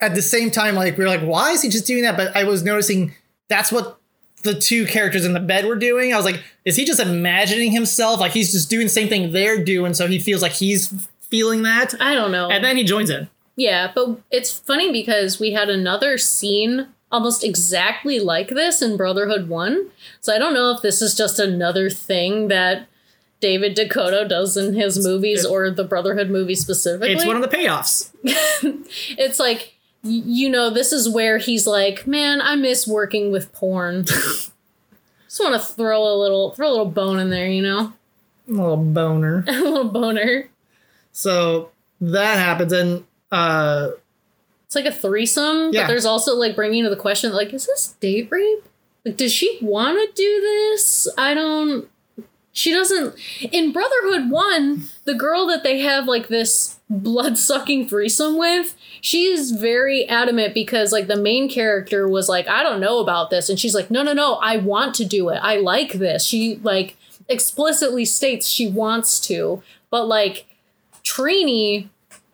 at the same time, like we are like, why is he just doing that? But I was noticing that's what the two characters in the bed were doing. I was like, is he just imagining himself? Like he's just doing the same thing they're doing, so he feels like he's feeling that. I don't know. And then he joins in. Yeah, but it's funny because we had another scene almost exactly like this in Brotherhood 1. So I don't know if this is just another thing that David DeCoteau does in his movies or the Brotherhood movie specifically. It's one of the payoffs. it's like you know, this is where he's like, "Man, I miss working with porn." Just want to throw a little throw a little bone in there, you know? A little boner. a little boner. So that happens, and uh, It's like a threesome, Yeah. but there's also like bringing to the question like, is this date rape? Like, does she want to do this? I don't. She doesn't. In Brotherhood 1, the girl that they have like this blood sucking threesome with, she is very adamant because like the main character was like, I don't know about this. And she's like, no, no, no, I want to do it. I like this. She like explicitly states she wants to. But like, Trini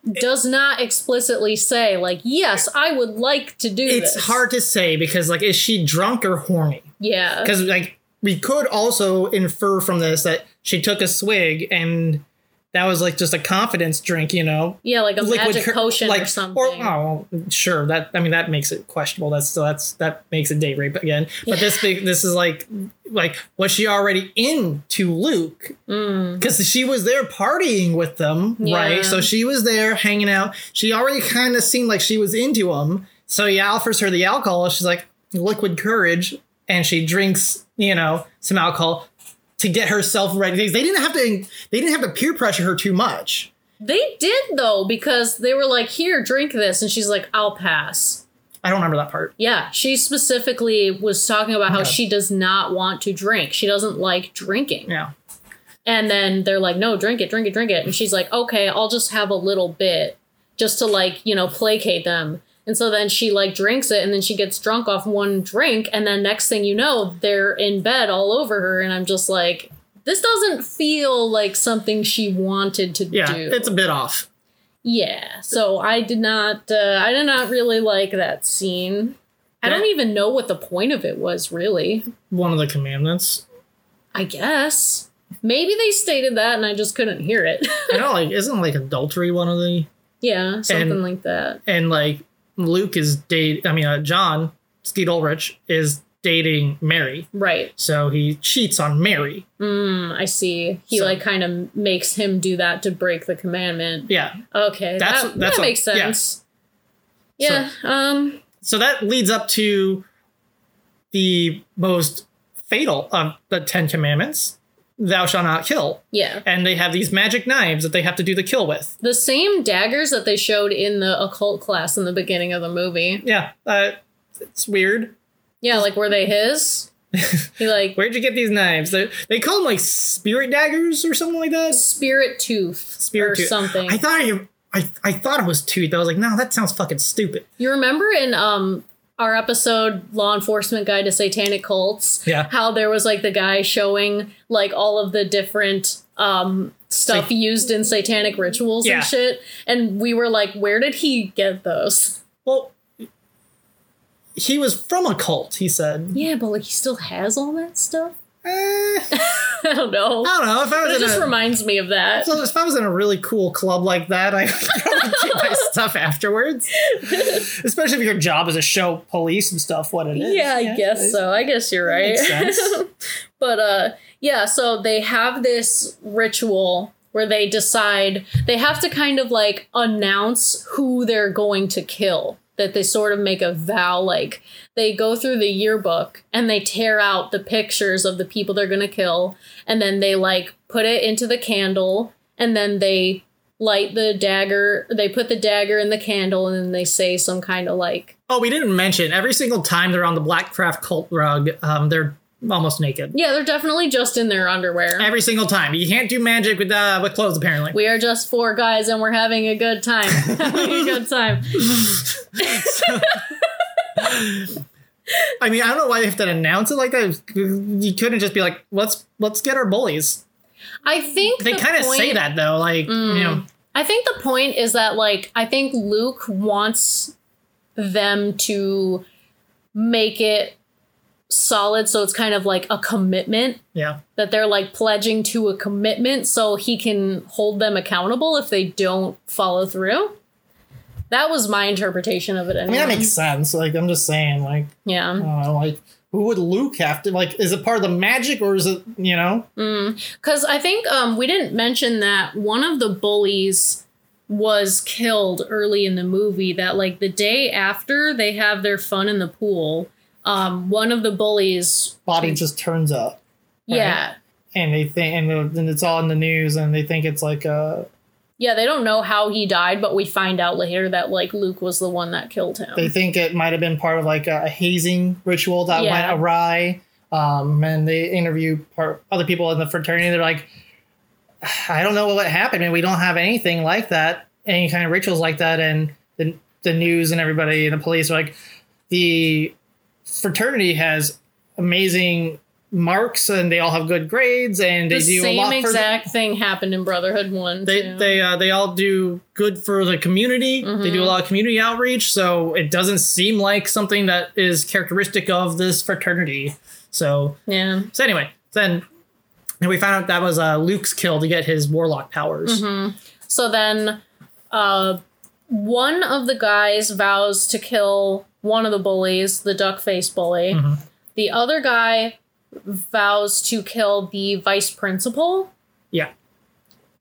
does not explicitly say like yes i would like to do it's this hard to say because like, is she drunk or horny? yeah Because like we could also infer from this that she took a swig and that was like just a confidence drink, you know, yeah like a magic cur- potion like, or something Or, oh, sure. That I mean, that makes it questionable. That's so that's that makes it date rape again. But this this is like like was she already into Luke? Mm. Because she was there partying with them, Yeah. right? So she was there hanging out. She already kind of seemed like she was into him. So he offers her the alcohol. She's like liquid courage, and she drinks, you know, some alcohol to get herself ready. They didn't have to. They didn't have to peer pressure her too much. they did though because they were like here drink this and she's like i'll pass I don't remember that part. yeah she specifically was talking about how she does not want to drink she doesn't like drinking Yeah. and then they're like no drink it drink it drink it and she's like okay i'll just have a little bit just to like you know placate them and so then she like drinks it and then she gets drunk off one drink and then next thing you know they're in bed all over her and i'm just like this doesn't feel like something she wanted to Yeah, do. it's a bit off. yeah so i did not uh, i did not really like that scene. I don't even know what the point of it was really. One of the commandments. i guess. Maybe they stated that and i just couldn't hear it. I know, like, isn't like adultery one of the yeah something And- like that. and like Luke is date. I mean, uh, John Skeet Ulrich is dating Mary, right so he cheats on Mary. mm, i see he So- like kind of makes him do that to break the commandment Yeah, okay That's- that, that's that a- makes yeah. sense yeah, um so that leads up to the most fatal of the Ten Commandments: "Thou shalt not kill." yeah And they have these magic knives that they have to do the kill with. the same daggers that they showed in the occult class in the beginning of the movie Yeah, uh, it's weird. yeah like were they his he like Where'd you get these knives? They, they call them like spirit daggers or something like that. spirit tooth Spirit or tooth. something. I thought I, I, I thought it was tooth. I was like, no, that sounds fucking stupid. you remember in um our episode Law Enforcement Guide to Satanic Cults? Yeah. How there was like the guy showing like all of the different um stuff Sat- used in satanic rituals Yeah. and shit. And we were like, where did he get those? Well, he was from a cult. He said, Yeah, but like he still has all that stuff. Eh, I don't know. I don't know. If I But it just a, reminds me of that. so if I was in a really cool club like that, I would probably do my stuff afterwards. Especially if your job is to show police and stuff what it is. Yeah, I guess so. I guess you're right. Makes sense. but uh yeah, so they have this ritual where they decide they have to kind of like announce who they're going to kill. That they sort of make a vow like they go through the yearbook and they tear out the pictures of the people they're going to kill and then they like put it into the candle and then they light the dagger they put the dagger in the candle and then they say some kind of like Oh, we didn't mention every single time they're on the Blackcraft cult rug, um, they're almost naked. yeah they're definitely just in their underwear Every single time. You can't do magic with uh, with clothes, apparently. We are just four guys and we're having a good time. having a good time. I mean, I don't know why they have to announce it like that. You couldn't just be like, let's let's get our bullies. I think They the kind of say Mm. that though, like you know, I think the point is that like I think Luke wants them to make it solid so it's kind of like a commitment yeah. that they're like pledging to a commitment so he can hold them accountable if they don't follow through. That was my interpretation of it I anyway. mean, that makes sense. Like I'm just saying, like yeah. I like who would Luke have to like? Is it part of the magic or is it you know? Because I think um, we didn't mention that one of the bullies was killed early in the movie. That like the day after they have their fun in the pool, um, one of the bullies, Body just turns up, yeah, and they think, and, and it's all in the news, and they think it's like uh yeah, they don't know how he died, but we find out later that like Luke was the one that killed him. they think it might have been part of like a hazing ritual that Yeah. went awry. Um, and they interview part, other people in the fraternity. They're like, I don't know what happened, and we don't have anything like that, any kind of rituals like that. And the the news and everybody and the police are like, the fraternity has amazing marks, and they all have good grades, and they the do a same lot for the- exact thing happened in Brotherhood One. they too. they uh, they all do good for the community. They Mm-hmm. do a lot of community outreach, so it doesn't seem like something that is characteristic of this fraternity. So yeah. so anyway, then and we found out that was uh, Luke's kill to get his warlock powers. Mm-hmm. So then, uh, one of the guys vows to kill one of the bullies, the duck face bully. Mhm. The other guy vows to kill the vice principal. Yeah,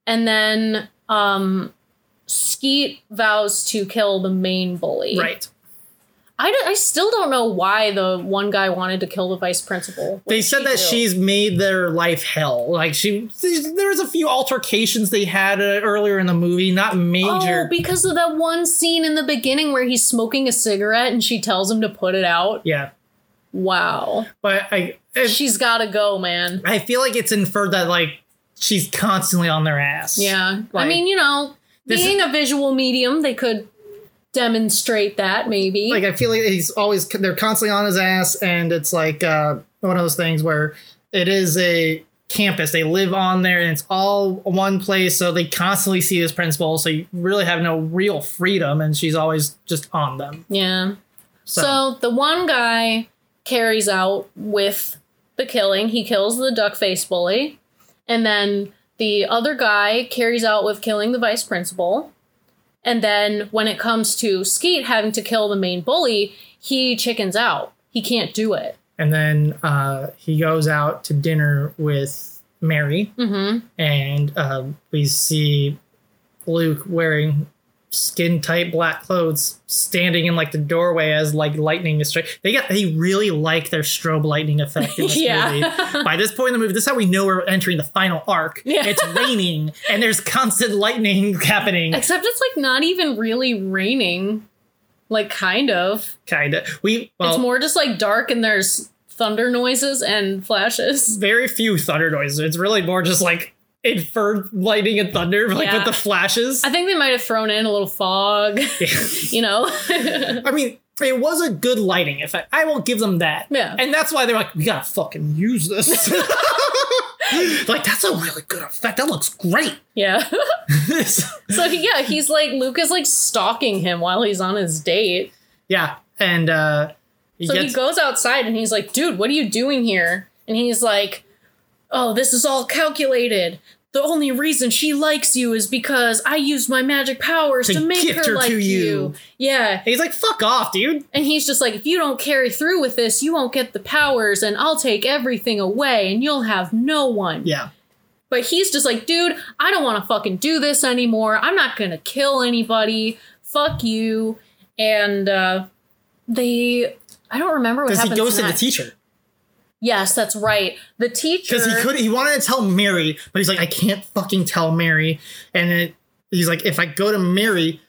And then um, Skeet vows to kill the main bully. right. I, d- I still don't know why the one guy wanted to kill the vice principal. What They said she that do? she's made their life hell. Like she, there was a few altercations they had uh, earlier in the movie, not major. Oh, because of that one scene in the beginning where he's smoking a cigarette and she tells him to put it out. yeah, Wow. but I, it- She's got to go, man. I feel like it's inferred that like she's constantly on their ass. Yeah. I mean, you know, being a visual medium, they could demonstrate that maybe. like I feel like he's always they're constantly on his ass, and it's like uh, one of those things where it is a campus. They live on there, and it's all one place, so they constantly see this principal. So you really have no real freedom, and she's always just on them. yeah. So, So the one guy carries out with the killing. He kills the duck face bully. And then the other guy carries out with killing the vice principal. And then when it comes to Skeet having to kill the main bully, he chickens out. He can't do it. and then uh, he goes out to dinner with Mary, Mm-hmm. and uh, we see Luke wearing skin tight black clothes standing in like the doorway as like lightning is straight. They got they really like their strobe lightning effect in this Yeah. movie. By this point in the movie, this is how we know we're entering the final arc. Yeah. It's raining and there's constant lightning happening. Except it's like not even really raining. Like kind of. Kinda. We well it's more just like dark and there's thunder noises and flashes. very few thunder noises. It's really more just like inferred lightning and thunder, like Yeah. with the flashes. I think they might have thrown in a little fog, yeah. you know? I mean, it was a good lighting effect. I will give them that. Yeah. And that's why they're like, we gotta fucking use this. like, that's a really good effect. That looks great. yeah. so yeah, he's like Luke is like stalking him while he's on his date. yeah. And uh he So gets he goes outside and he's like, dude, what are you doing here? And he's like, oh, this is all calculated. The only reason she likes you is because I used my magic powers To to, make her her like to you. you. Yeah. And he's like, fuck off, dude. And he's just like, if you don't carry through with this, you won't get the powers, and I'll take everything away, and you'll have no one. Yeah. But he's just like, dude, I don't want to fucking do this anymore. I'm not gonna kill anybody. Fuck you. And uh, they, I don't remember what Because he happens goes to the teacher. Yes, that's right. The teacher. Because he could he wanted to tell Mary, but he's like, I can't fucking tell Mary. And it, he's like, if I go to Mary,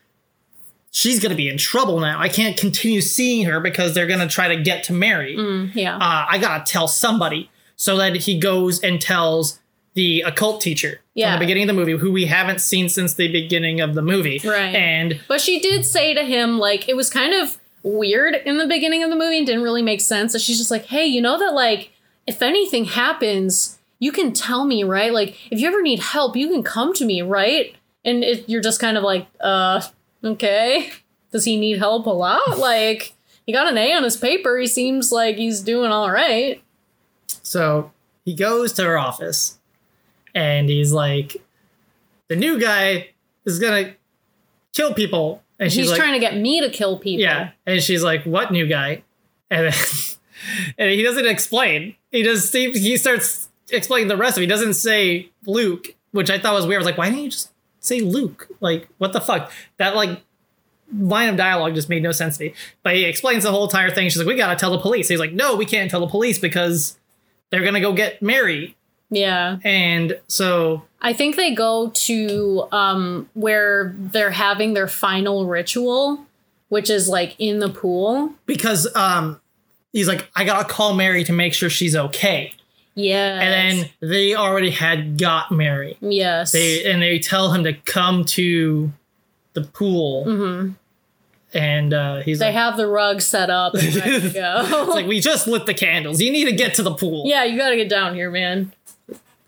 she's gonna be in trouble now. I can't continue seeing her because they're gonna try to get to Mary. Mm, yeah. Uh, I gotta tell somebody. So that he goes and tells the occult teacher Yeah. from the beginning of the movie, who we haven't seen since the beginning of the movie. Right. And But she did say to him, like, it was kind of weird in the beginning of the movie and didn't really make sense. So she's just like, hey, you know that, like, if anything happens, you can tell me, right? Like, if you ever need help, you can come to me, right? And it, you're just kind of like, uh, okay. Does he need help a lot? like, he got an A on his paper. He seems like he's doing all right. So he goes to her office and he's like, the new guy is gonna kill people. And she's He's like, trying to get me to kill people. yeah. And she's like, what new guy? And then, and he doesn't explain. He just he, he starts explaining the rest of it. He doesn't say Luke, which I thought was weird. I was like, why didn't you just say Luke? Like, what the fuck? That like line of dialogue just made no sense to me. But he explains the whole entire thing. She's like, we gotta tell the police. He's like, no, we can't tell the police because they're gonna go get Mary. Yeah. And so I think they go to um, where they're having their final ritual, which is like in the pool. because um he's like, I gotta call Mary to make sure she's okay. Yeah. And then they already had got Mary. yes. They and they tell him to come to the pool. And uh, he's Mm-hmm. They like, have the rug set up and ready to go. it's like, we just lit the candles. You need to get to the pool. yeah, you gotta get down here, man.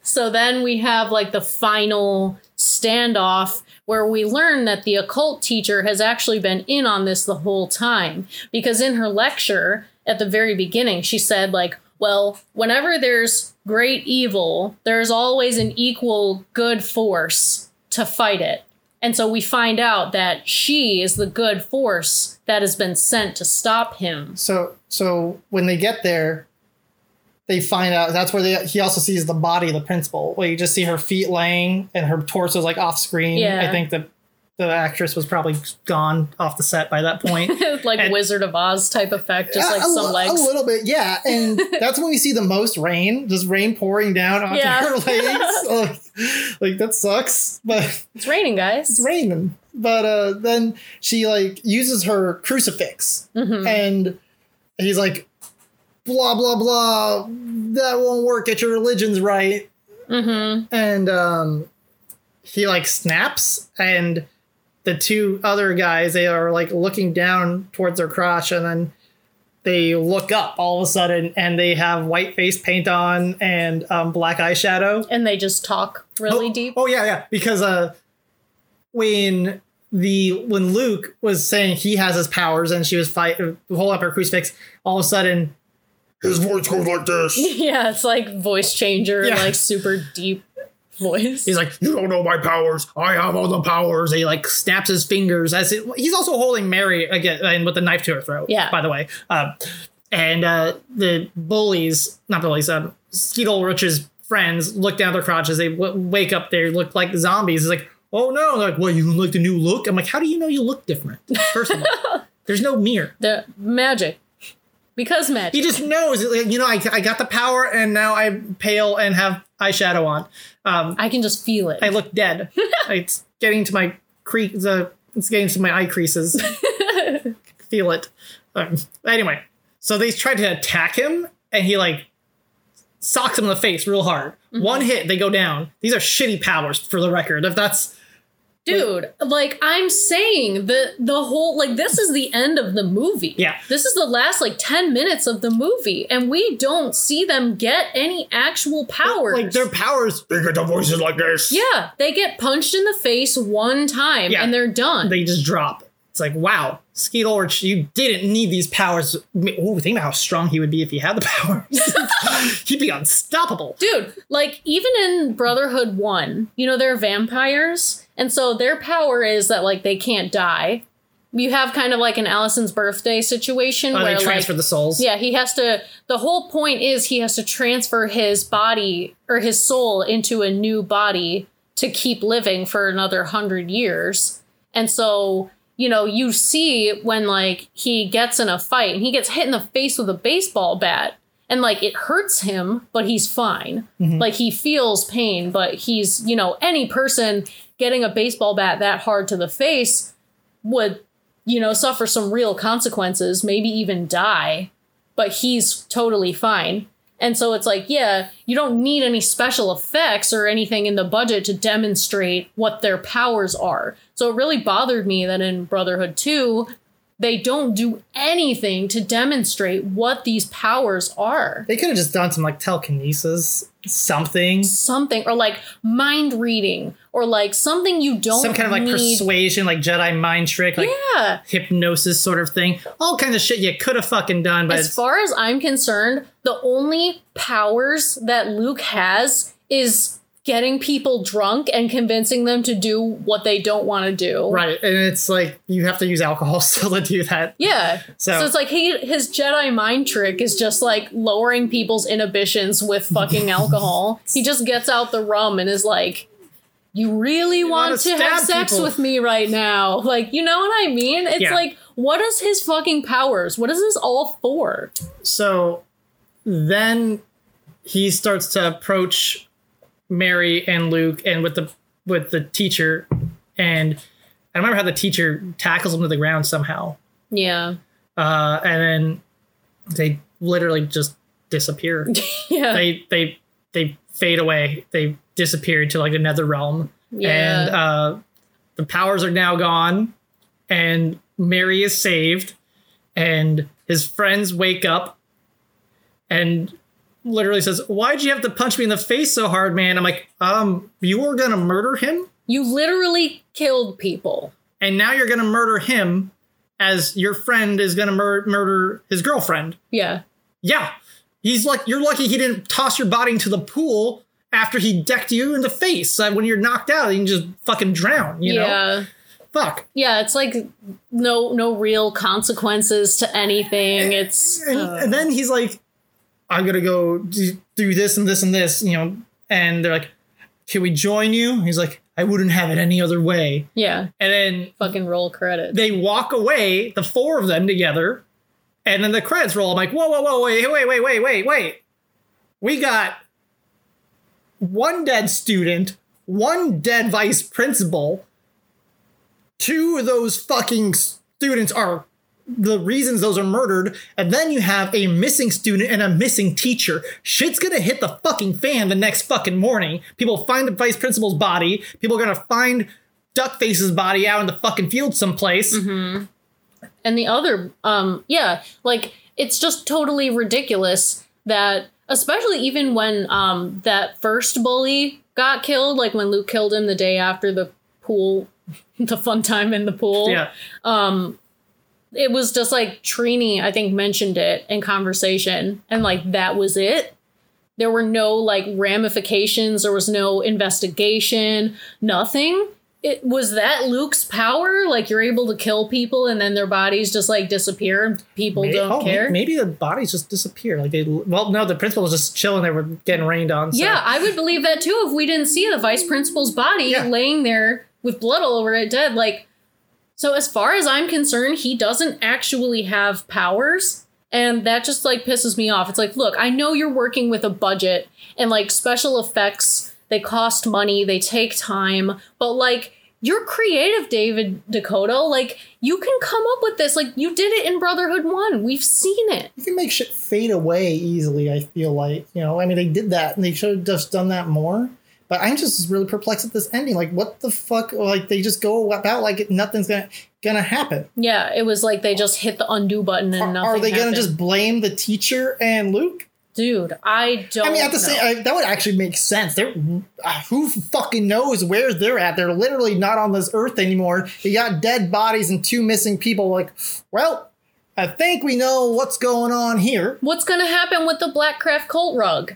So then we have like the final standoff where we learn that the occult teacher has actually been in on this the whole time. Because in her lecture at the very beginning, she said, like, well, whenever there's great evil, there's always an equal good force to fight it. And so we find out that she is the good force that has been sent to stop him. So so when they get there, they find out that's where they he also sees the body of the principal. Where you just see her feet laying and her torso's like off screen. Yeah. I think the the actress was probably gone off the set by that point. like And- Wizard of Oz type effect, just like a, some legs. A little bit, yeah. And that's when we see the most rain, just rain pouring down onto Yeah. her legs. like, like, that sucks, but It's raining, guys. it's raining. But uh, then she like uses her crucifix, Mm-hmm. and he's like, blah blah blah. That won't work. Get your religions right. Mm-hmm. And um, he like snaps, and the two other guys they are like looking down towards their crotch, and then they look up all of a sudden, and they have white face paint on and um, black eyeshadow. And they just talk really oh, deep. Oh yeah, yeah. Because uh, when the when Luke was saying he has his powers and she was fight holding up her crucifix, all of a sudden his voice goes like this. Yeah, it's like voice changer, Yeah. like super deep voice. He's like, "You don't know my powers. I have all the powers." And he like snaps his fingers as it, he's also holding Mary again and with a knife to her throat. Yeah. By the way, um, and uh, the bullies, not bullies, um, Skeet Ulrich's friends look down their crotches. They w- wake up. They look like zombies. He's like, "Oh no!" They're like, "What? You like the new look?" I'm like, "How do you know you look different?" First of all, there's no mirror. the magic. Because magic. He just knows. like, You know, I, I got the power, and now I'm pale and have eyeshadow on. Um, I can just feel it. I look dead. it's getting to my cre- the it's getting to my eye creases. Feel it. Um, anyway, so they tried to attack him, and he like socks him in the face real hard. Mm-hmm. One hit, they go down. These are shitty powers, for the record. If that's Dude, like I'm saying, the the whole like this is the end of the movie. Yeah. This is the last like 10 minutes of the movie and we don't see them get any actual powers. like their powers, they get the voices like this. yeah, they get punched in the face one time Yeah. and they're done. They just drop. It's like, wow, Skeet Ulrich, you didn't need these powers. Ooh, think about how strong he would be if he had the powers. He'd be unstoppable. Dude, like even in Brotherhood 1, you know, they're vampires. And so their power is that like they can't die. You have kind of like an Alison's birthday situation Oh, where they transfer like the souls. yeah, he has to the whole point is he has to transfer his body or his soul into a new body to keep living for another 100 years. And so, you know, you see when like he gets in a fight and he gets hit in the face with a baseball bat and like it hurts him, but he's fine. Mm-hmm. Like he feels pain, but he's, you know, any person getting a baseball bat that hard to the face would, you know, suffer some real consequences, maybe even die, but he's totally fine. And so it's like, yeah, you don't need any special effects or anything in the budget to demonstrate what their powers are. So it really bothered me that in Brotherhood 2, they don't do anything to demonstrate what these powers are. They could have just done some like telekinesis, something, Something, or like mind reading, or like something you don't some kind of like need. persuasion, like Jedi mind trick, like yeah. hypnosis sort of thing. All kinds of shit you could have fucking done, but As far as I'm concerned, the only powers that Luke has is getting people drunk and convincing them to do what they don't want to do. right, and it's like you have to use alcohol still to do that. Yeah. So- So, it's like he his Jedi mind trick is just like lowering people's inhibitions with fucking alcohol. He just gets out the rum and is like, You really want wanna to have sex people." with me right now? Like, you know what I mean? It's Yeah. like, what is his fucking powers? What is this all for? So then he starts to approach Mary and Luke and with the with the teacher and I remember how the teacher tackles him to the ground somehow. Yeah. Uh, and then they literally just disappear. Yeah. they they they fade away. They disappear to like another realm. Yeah. And uh, the powers are now gone, and Mary is saved, and his friends wake up, and literally says, "Why'd you have to punch me in the face so hard, man?" I'm like, "Um, you were gonna murder him, You literally killed people. and now you're gonna murder him, as your friend is gonna mur- murder his girlfriend." Yeah. Yeah, he's like, you're lucky he didn't toss your body into the pool after he decked you in the face. So when you're knocked out, you can just fucking drown. You know, yeah. fuck. Yeah, it's like no no real consequences to anything. It's And, uh, and then he's like, I'm gonna go do, do this and this and this, you know. And they're like, Can we join you? He's like, I wouldn't have it any other way. yeah, And then fucking roll credits. they walk away, the four of them together, and then the credits roll. I'm like, whoa, whoa, whoa, wait, wait, wait, wait, wait, wait. We got one dead student, one dead vice principal. Two of those fucking students are the reasons those are murdered, and then you have a missing student and a missing teacher. Shit's gonna hit the fucking fan the next fucking morning. People find the vice principal's body. People are gonna find Duckface's body out in the fucking field someplace. and the other um yeah like it's just totally ridiculous that especially even when um that first bully got killed like when luke killed him the day after the pool the fun time in the pool. Yeah. it was just like trini i think mentioned it in conversation and like that was it. There were no like ramifications. There was no investigation. Nothing it was that luke's power like you're able to kill people and then their bodies just like disappear and people Maybe, don't oh, care Maybe the bodies just disappear. Like they, well, no, the principal was just chilling. They were getting rained on. So. yeah i would believe that too if we didn't see the vice principal's body Yeah. laying there with blood all over it dead like so as far as i'm concerned he doesn't actually have powers and that just like pisses me off it's like look i know you're working with a budget and like special effects they cost money they take time but like you're creative david decoteau like you can come up with this like you did it in brotherhood 1 we've seen it you can make shit fade away easily. I feel like you know. I mean, they did that, and they should have just done that more. But I'm just really perplexed at this ending. Like, what the fuck? Like, they just go about like nothing's gonna gonna happen. yeah it was like they just hit the undo button and Are, nothing are they gonna just blame the teacher and Luke? Dude, I don't. I mean, at the know. same, I, that would actually make sense. They're uh, who fucking knows where they're at? They're literally not on this earth anymore. You got dead bodies and two missing people. Like, well, I think we know what's going on here. What's gonna happen with the Blackcraft cult rug?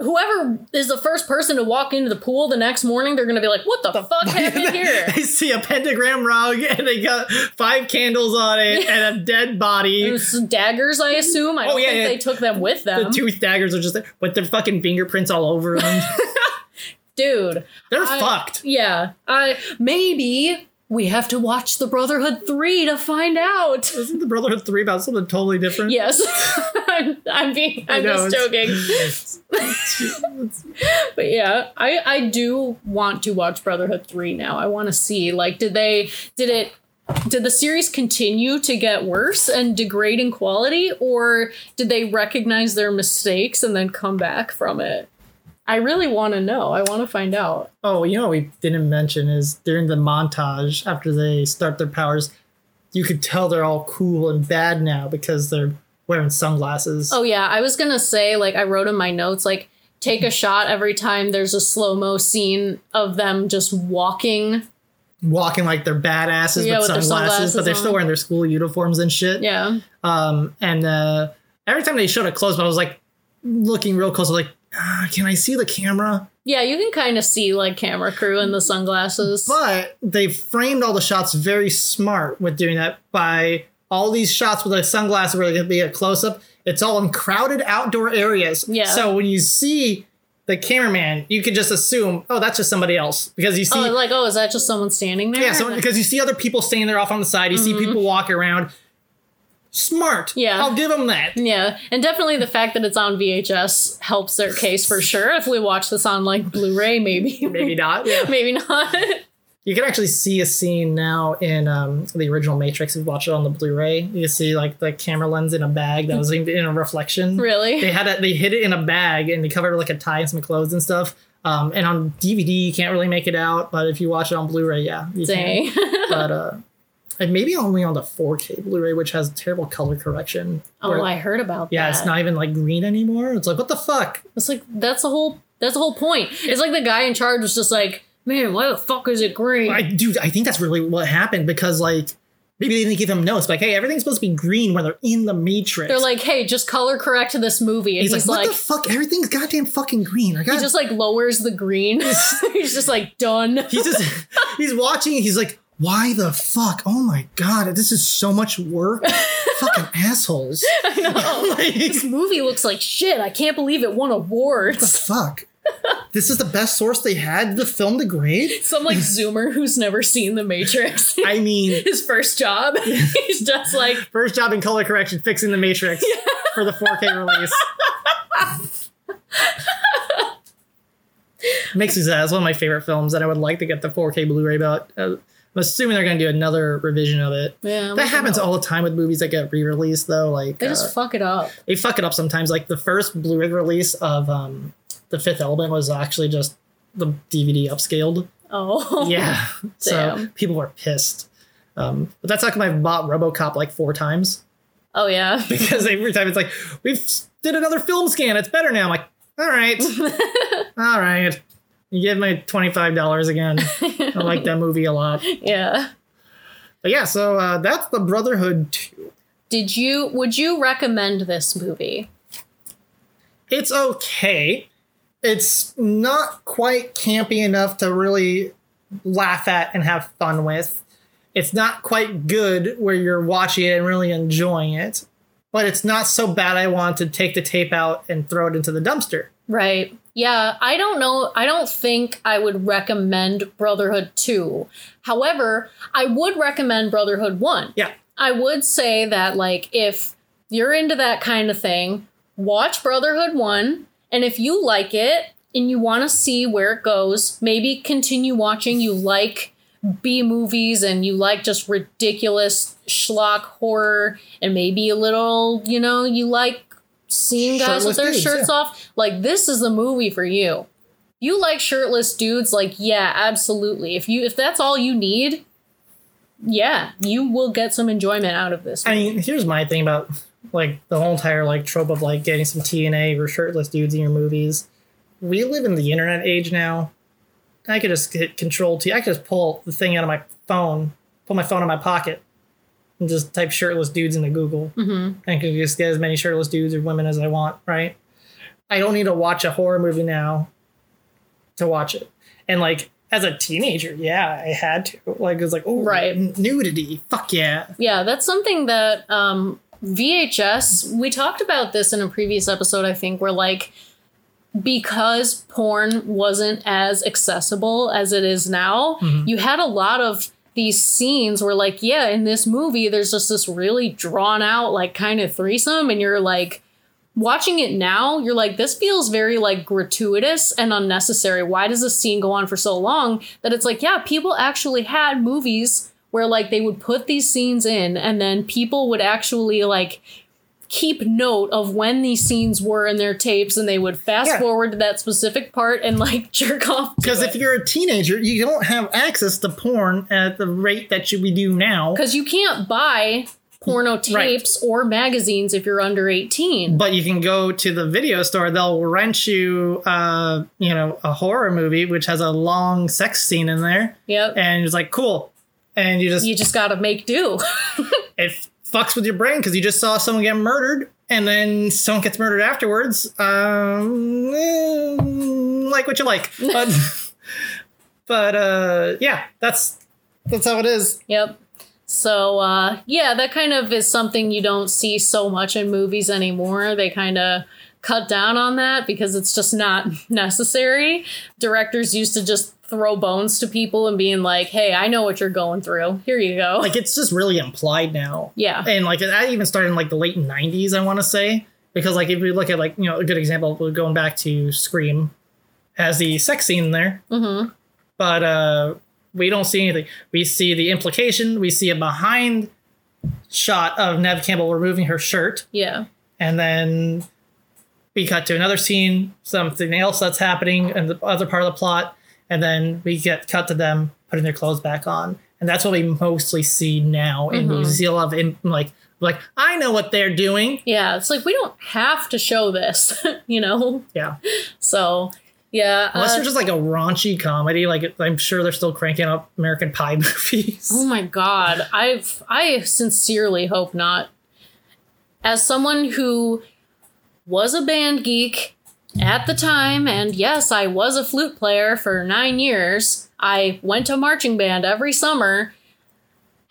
Whoever is the first person to walk into the pool the next morning, they're gonna be like, "What the, fuck happened here?" they see a pentagram rug and they got five candles on it and a dead body. daggers, I assume. I oh, don't Oh, yeah, think yeah. they took them with them. The tooth daggers are just there with their fucking fingerprints all over them. dude. They're I- fucked. Yeah, I maybe we have to watch the Brotherhood three to find out. Isn't the Brotherhood 3 about something totally different? Yes, I'm, I'm being, I'm know, just it's- joking. but yeah, I I do want to watch Brotherhood three now. I want to see like did they did it did the series continue to get worse and degrade in quality, or did they recognize their mistakes and then come back from it? I really want to know. I want to find out. Oh, you know what we didn't mention is during the montage after they start their powers, you could tell they're all cool and bad now because they're wearing sunglasses. Oh yeah, I was gonna say like I wrote in my notes like take a shot every time there's a slow mo scene of them just walking. Walking like they're badasses Yeah, with sunglasses, sunglasses but they're still wearing their school uniforms and shit. Yeah. Um, and uh, every time they showed it close, but I was like looking real close, I was like, ah, can I see the camera? Yeah, you can kind of see like camera crew in the sunglasses. But they framed all the shots very smart with doing that by all these shots with the sunglasses where going to be a close up. It's all in crowded outdoor areas. Yeah. So when you see the cameraman, you can just assume, oh, that's just somebody else because you see, oh, like oh, is that just someone standing there? yeah, so because you see other people standing there off on the side, you see people walk around. Smart. Yeah. I'll give them that. yeah, and definitely the fact that it's on VHS helps their case for sure. If we watch this on like Blu-ray, maybe, Maybe not. Yeah. maybe not. You can actually see a scene now in um, the original Matrix. If you watch it on the Blu-ray, you can see like the camera lens in a bag that was in in a reflection. really? They had it. They hid it in a bag and they covered it with, like a tie and some clothes and stuff. Um, and on DVD, you can't really make it out, but if you watch it on Blu-ray, yeah, you Dang. can. But uh, and maybe only on the 4K Blu-ray, which has terrible color correction. oh, where- I heard about yeah, that. Yeah, it's not even like green anymore. It's like what the fuck? It's like that's the whole that's the whole point. It's like the guy in charge was just like, man, why the fuck is it green? I dude, I think that's really what happened because like maybe they didn't give him notes, like hey, everything's supposed to be green when they're in the Matrix. They're like, hey, just color correct this movie, and he's, he's, like, what like, the fuck? Everything's goddamn fucking green. I got. he just like lowers the green. he's just like done. he's just he's watching. He's like, why the fuck? Oh my god, this is so much work. fucking assholes. I know. Like, this movie looks like shit. I can't believe it won awards. What the fuck. This is the best source they had. The film degrade. Some like Zoomer who's never seen The Matrix. I mean, His first job, he's just like, first job in color correction, fixing the Matrix for the 4K release. Makes me sad. It's one of my favorite films, and I would like to get the 4K Blu-ray. about. uh, I'm assuming they're going to do another revision of it. yeah, That happens all the time with movies that get re-released, though. Like They uh, just fuck it up. they fuck it up sometimes. Like the first Blu-ray release of um, the Fifth Element was actually just the DVD upscaled. Oh, Yeah, so people were pissed. Um, but that's how come I've bought RoboCop like four times Oh yeah. because every time it's like we've did another film scan. It's better now. I'm like, all right, all right. You give me twenty five dollars again. I like that movie a lot. yeah. But yeah, so uh, that's the Brotherhood two. Did you? Would you recommend this movie? it's okay. It's not quite campy enough to really laugh at and have fun with. It's not quite good where you're watching it and really enjoying it. But it's not so bad I want to take the tape out and throw it into the dumpster. Right. Yeah, I don't know. I don't think I would recommend Brotherhood 2. However, I would recommend Brotherhood 1. Yeah. I would say that, like, if you're into that kind of thing, watch Brotherhood 1. And if you like it and you want to see where it goes, maybe continue watching. You like B movies and you like just ridiculous schlock horror and maybe a little, you know, you like seeing guys Shirtless with their dudes, shirts yeah. off. Like, this is the movie for you. You like shirtless dudes, like, yeah, absolutely. If you if that's all you need, yeah, you will get some enjoyment out of this. I mean, here's my thing about like the whole entire like trope of like getting some TNA or shirtless dudes in your movies. We live in the internet age now. I could just hit Control T. I could just pull the thing out of my phone, pull my phone in my pocket, and just type shirtless dudes into Google. Mm-hmm. I can just get as many shirtless dudes or women as I want. Right? I don't need to watch a horror movie now to watch it. And like as a teenager, yeah, I had to. Like it was like, oh, Right. nudity, fuck yeah. Yeah, that's something that um, VHS, we talked about this in a previous episode, I think, where like, because porn wasn't as accessible as it is now, you had a lot of these scenes where, like, yeah, in this movie, there's just this really drawn out, like, kind of threesome, and you're like, watching it now, you're like, this feels very like gratuitous and unnecessary. Why does this scene go on for so long? That it's like, yeah, people actually had movies where like they would put these scenes in and then people would actually like keep note of when these scenes were in their tapes and they would fast Yeah. forward to that specific part and like jerk off. Because if you're a teenager, you don't have access to porn at the rate that you, we do now. Because you can't buy porno tapes or magazines if you're under 18. But you can go to the video store. They'll rent you, uh, you know, a horror movie which has a long sex scene in there, Yep. and it's like cool. And you just you just gotta make do. it fucks with your brain because you just saw someone get murdered and then someone gets murdered afterwards. Um, eh, like what you like, but but uh, yeah, that's that's how it is. Yep. So uh, yeah, that kind of is something you don't see so much in movies anymore. They kind of cut down on that because it's just not necessary. Directors used to just throw bones to people and being like, "Hey, I know what you're going through. Here you go." Like it's just really implied now. yeah. and like that even started in like the late 90s i want to say because like if we look at like you know a good example going back to scream has the sex scene there Mhm. but uh we don't see anything we see the implication we see a behind shot of neve campbell removing her shirt Yeah. and then we cut to another scene something else that's happening in the other part of the plot and then we get cut to them putting their clothes back on and that's what we mostly see now in see a of in, like like i know what they're doing Yeah, it's like we don't have to show this, you know. yeah So, yeah. unless uh, they're just like a raunchy comedy like i'm sure they're still cranking up american pie movies Oh my god, I've I sincerely hope not. As someone who was a band geek at the time and yes, I was a flute player for 9 years. I went to marching band every summer.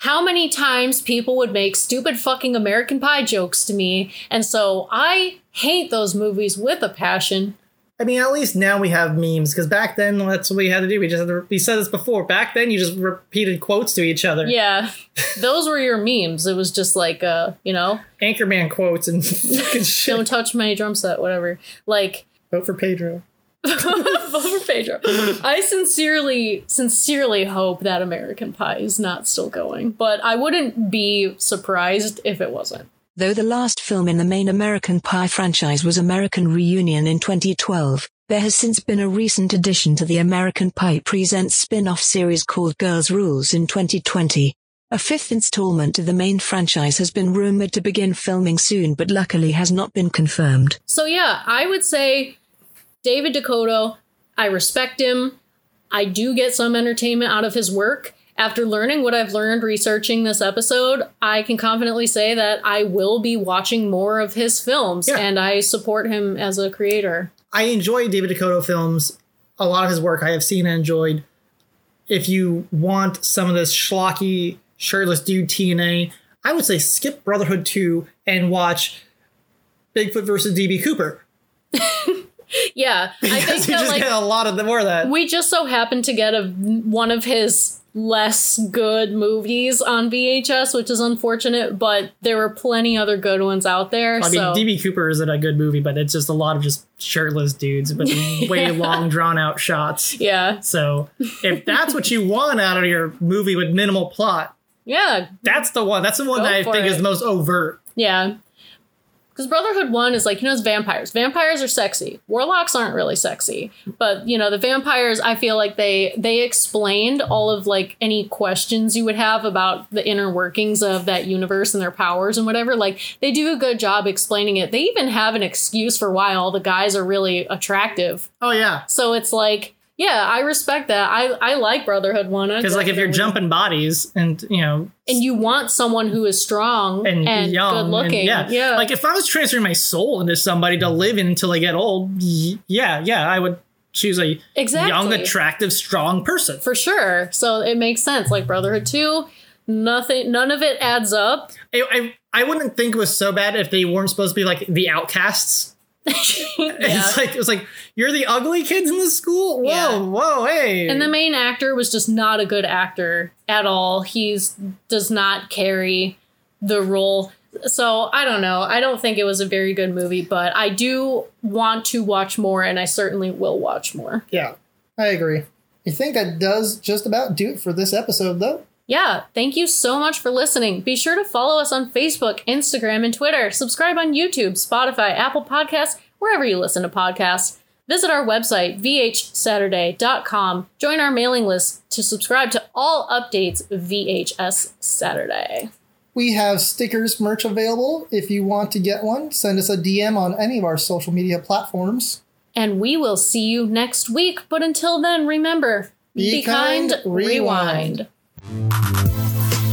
How many times people would make stupid fucking American Pie jokes to me, and so I hate those movies with a passion. I mean at least now we have memes because back then that's what we had to do we just had to we said this before back then you just repeated quotes to each other Yeah, those were your memes. It was just like, uh, you know, anchorman quotes and don't touch my drum set, whatever. Like, vote for pedro vote for Pedro. I sincerely, sincerely hope that American Pie is not still going, but I wouldn't be surprised if it wasn't. Though the last film in the main American Pie franchise was American Reunion in 2012, there has since been a recent addition to the American Pie Presents spin-off series called Girls Rules in 2020. A fifth installment to the main franchise has been rumored to begin filming soon but luckily has not been confirmed. So yeah, I would say David DeCoteau, I respect him. I do get some entertainment out of his work. After learning what I've learned researching this episode, I can confidently say that I will be watching more of his films Yeah. and I support him as a creator. I enjoy David DeCoteau films. A lot of his work I have seen and enjoyed. If you want some of this schlocky, shirtless dude TNA, I would say skip Brotherhood 2 and watch Bigfoot versus DB Cooper. Yeah, I think that just like get a lot of the more of that. we just so happened to get a one of his less good movies on VHS, which is unfortunate, but there were plenty other good ones out there. I mean, so DB Cooper isn't a good movie, but it's just a lot of just shirtless dudes, but way long, drawn out shots. yeah, So if that's what you want out of your movie with minimal plot, yeah, that's the one. That's the one Go that I think it. is the most overt. yeah. Because Brotherhood One is like you know it's vampires. Vampires are sexy. Warlocks aren't really sexy, but you know the vampires. I feel like they they explained all of like any questions you would have about the inner workings of that universe and their powers and whatever. Like they do a good job explaining it. They even have an excuse for why all the guys are really attractive. Oh yeah, So it's like. Yeah, I respect that. I, I like Brotherhood one because like if you're jumping bodies and you know and you want someone who is strong and, and, young, good and- yeah. yeah, Like if I was transferring my soul into somebody to live in until I get old, yeah, yeah, I would choose a exactly young, attractive, strong person. for sure. So it makes sense. Like Brotherhood two, nothing, none of it adds up. I, I I wouldn't think it was so bad if they weren't supposed to be like the outcasts. yeah. It's like it was like you're the ugly kids in the school. Whoa, Yeah. whoa, hey. And the main actor was just not a good actor at all. He's does not carry the role. So I don't know. I don't think it was a very good movie, but I do want to watch more, and I certainly will watch more. yeah, I agree. I think that does just about do it for this episode, though. Yeah, thank you so much for listening. Be sure to follow us on Facebook, Instagram, and Twitter. Subscribe on YouTube, Spotify, Apple Podcasts, wherever you listen to podcasts. Visit our website, vhsaturday.com. Join our mailing list to subscribe to all updates VHS Saturday. We have stickers merch available. If you want to get one, send us a DM on any of our social media platforms. And we will see you next week. But until then, remember Be kind, rewind. rewind. Música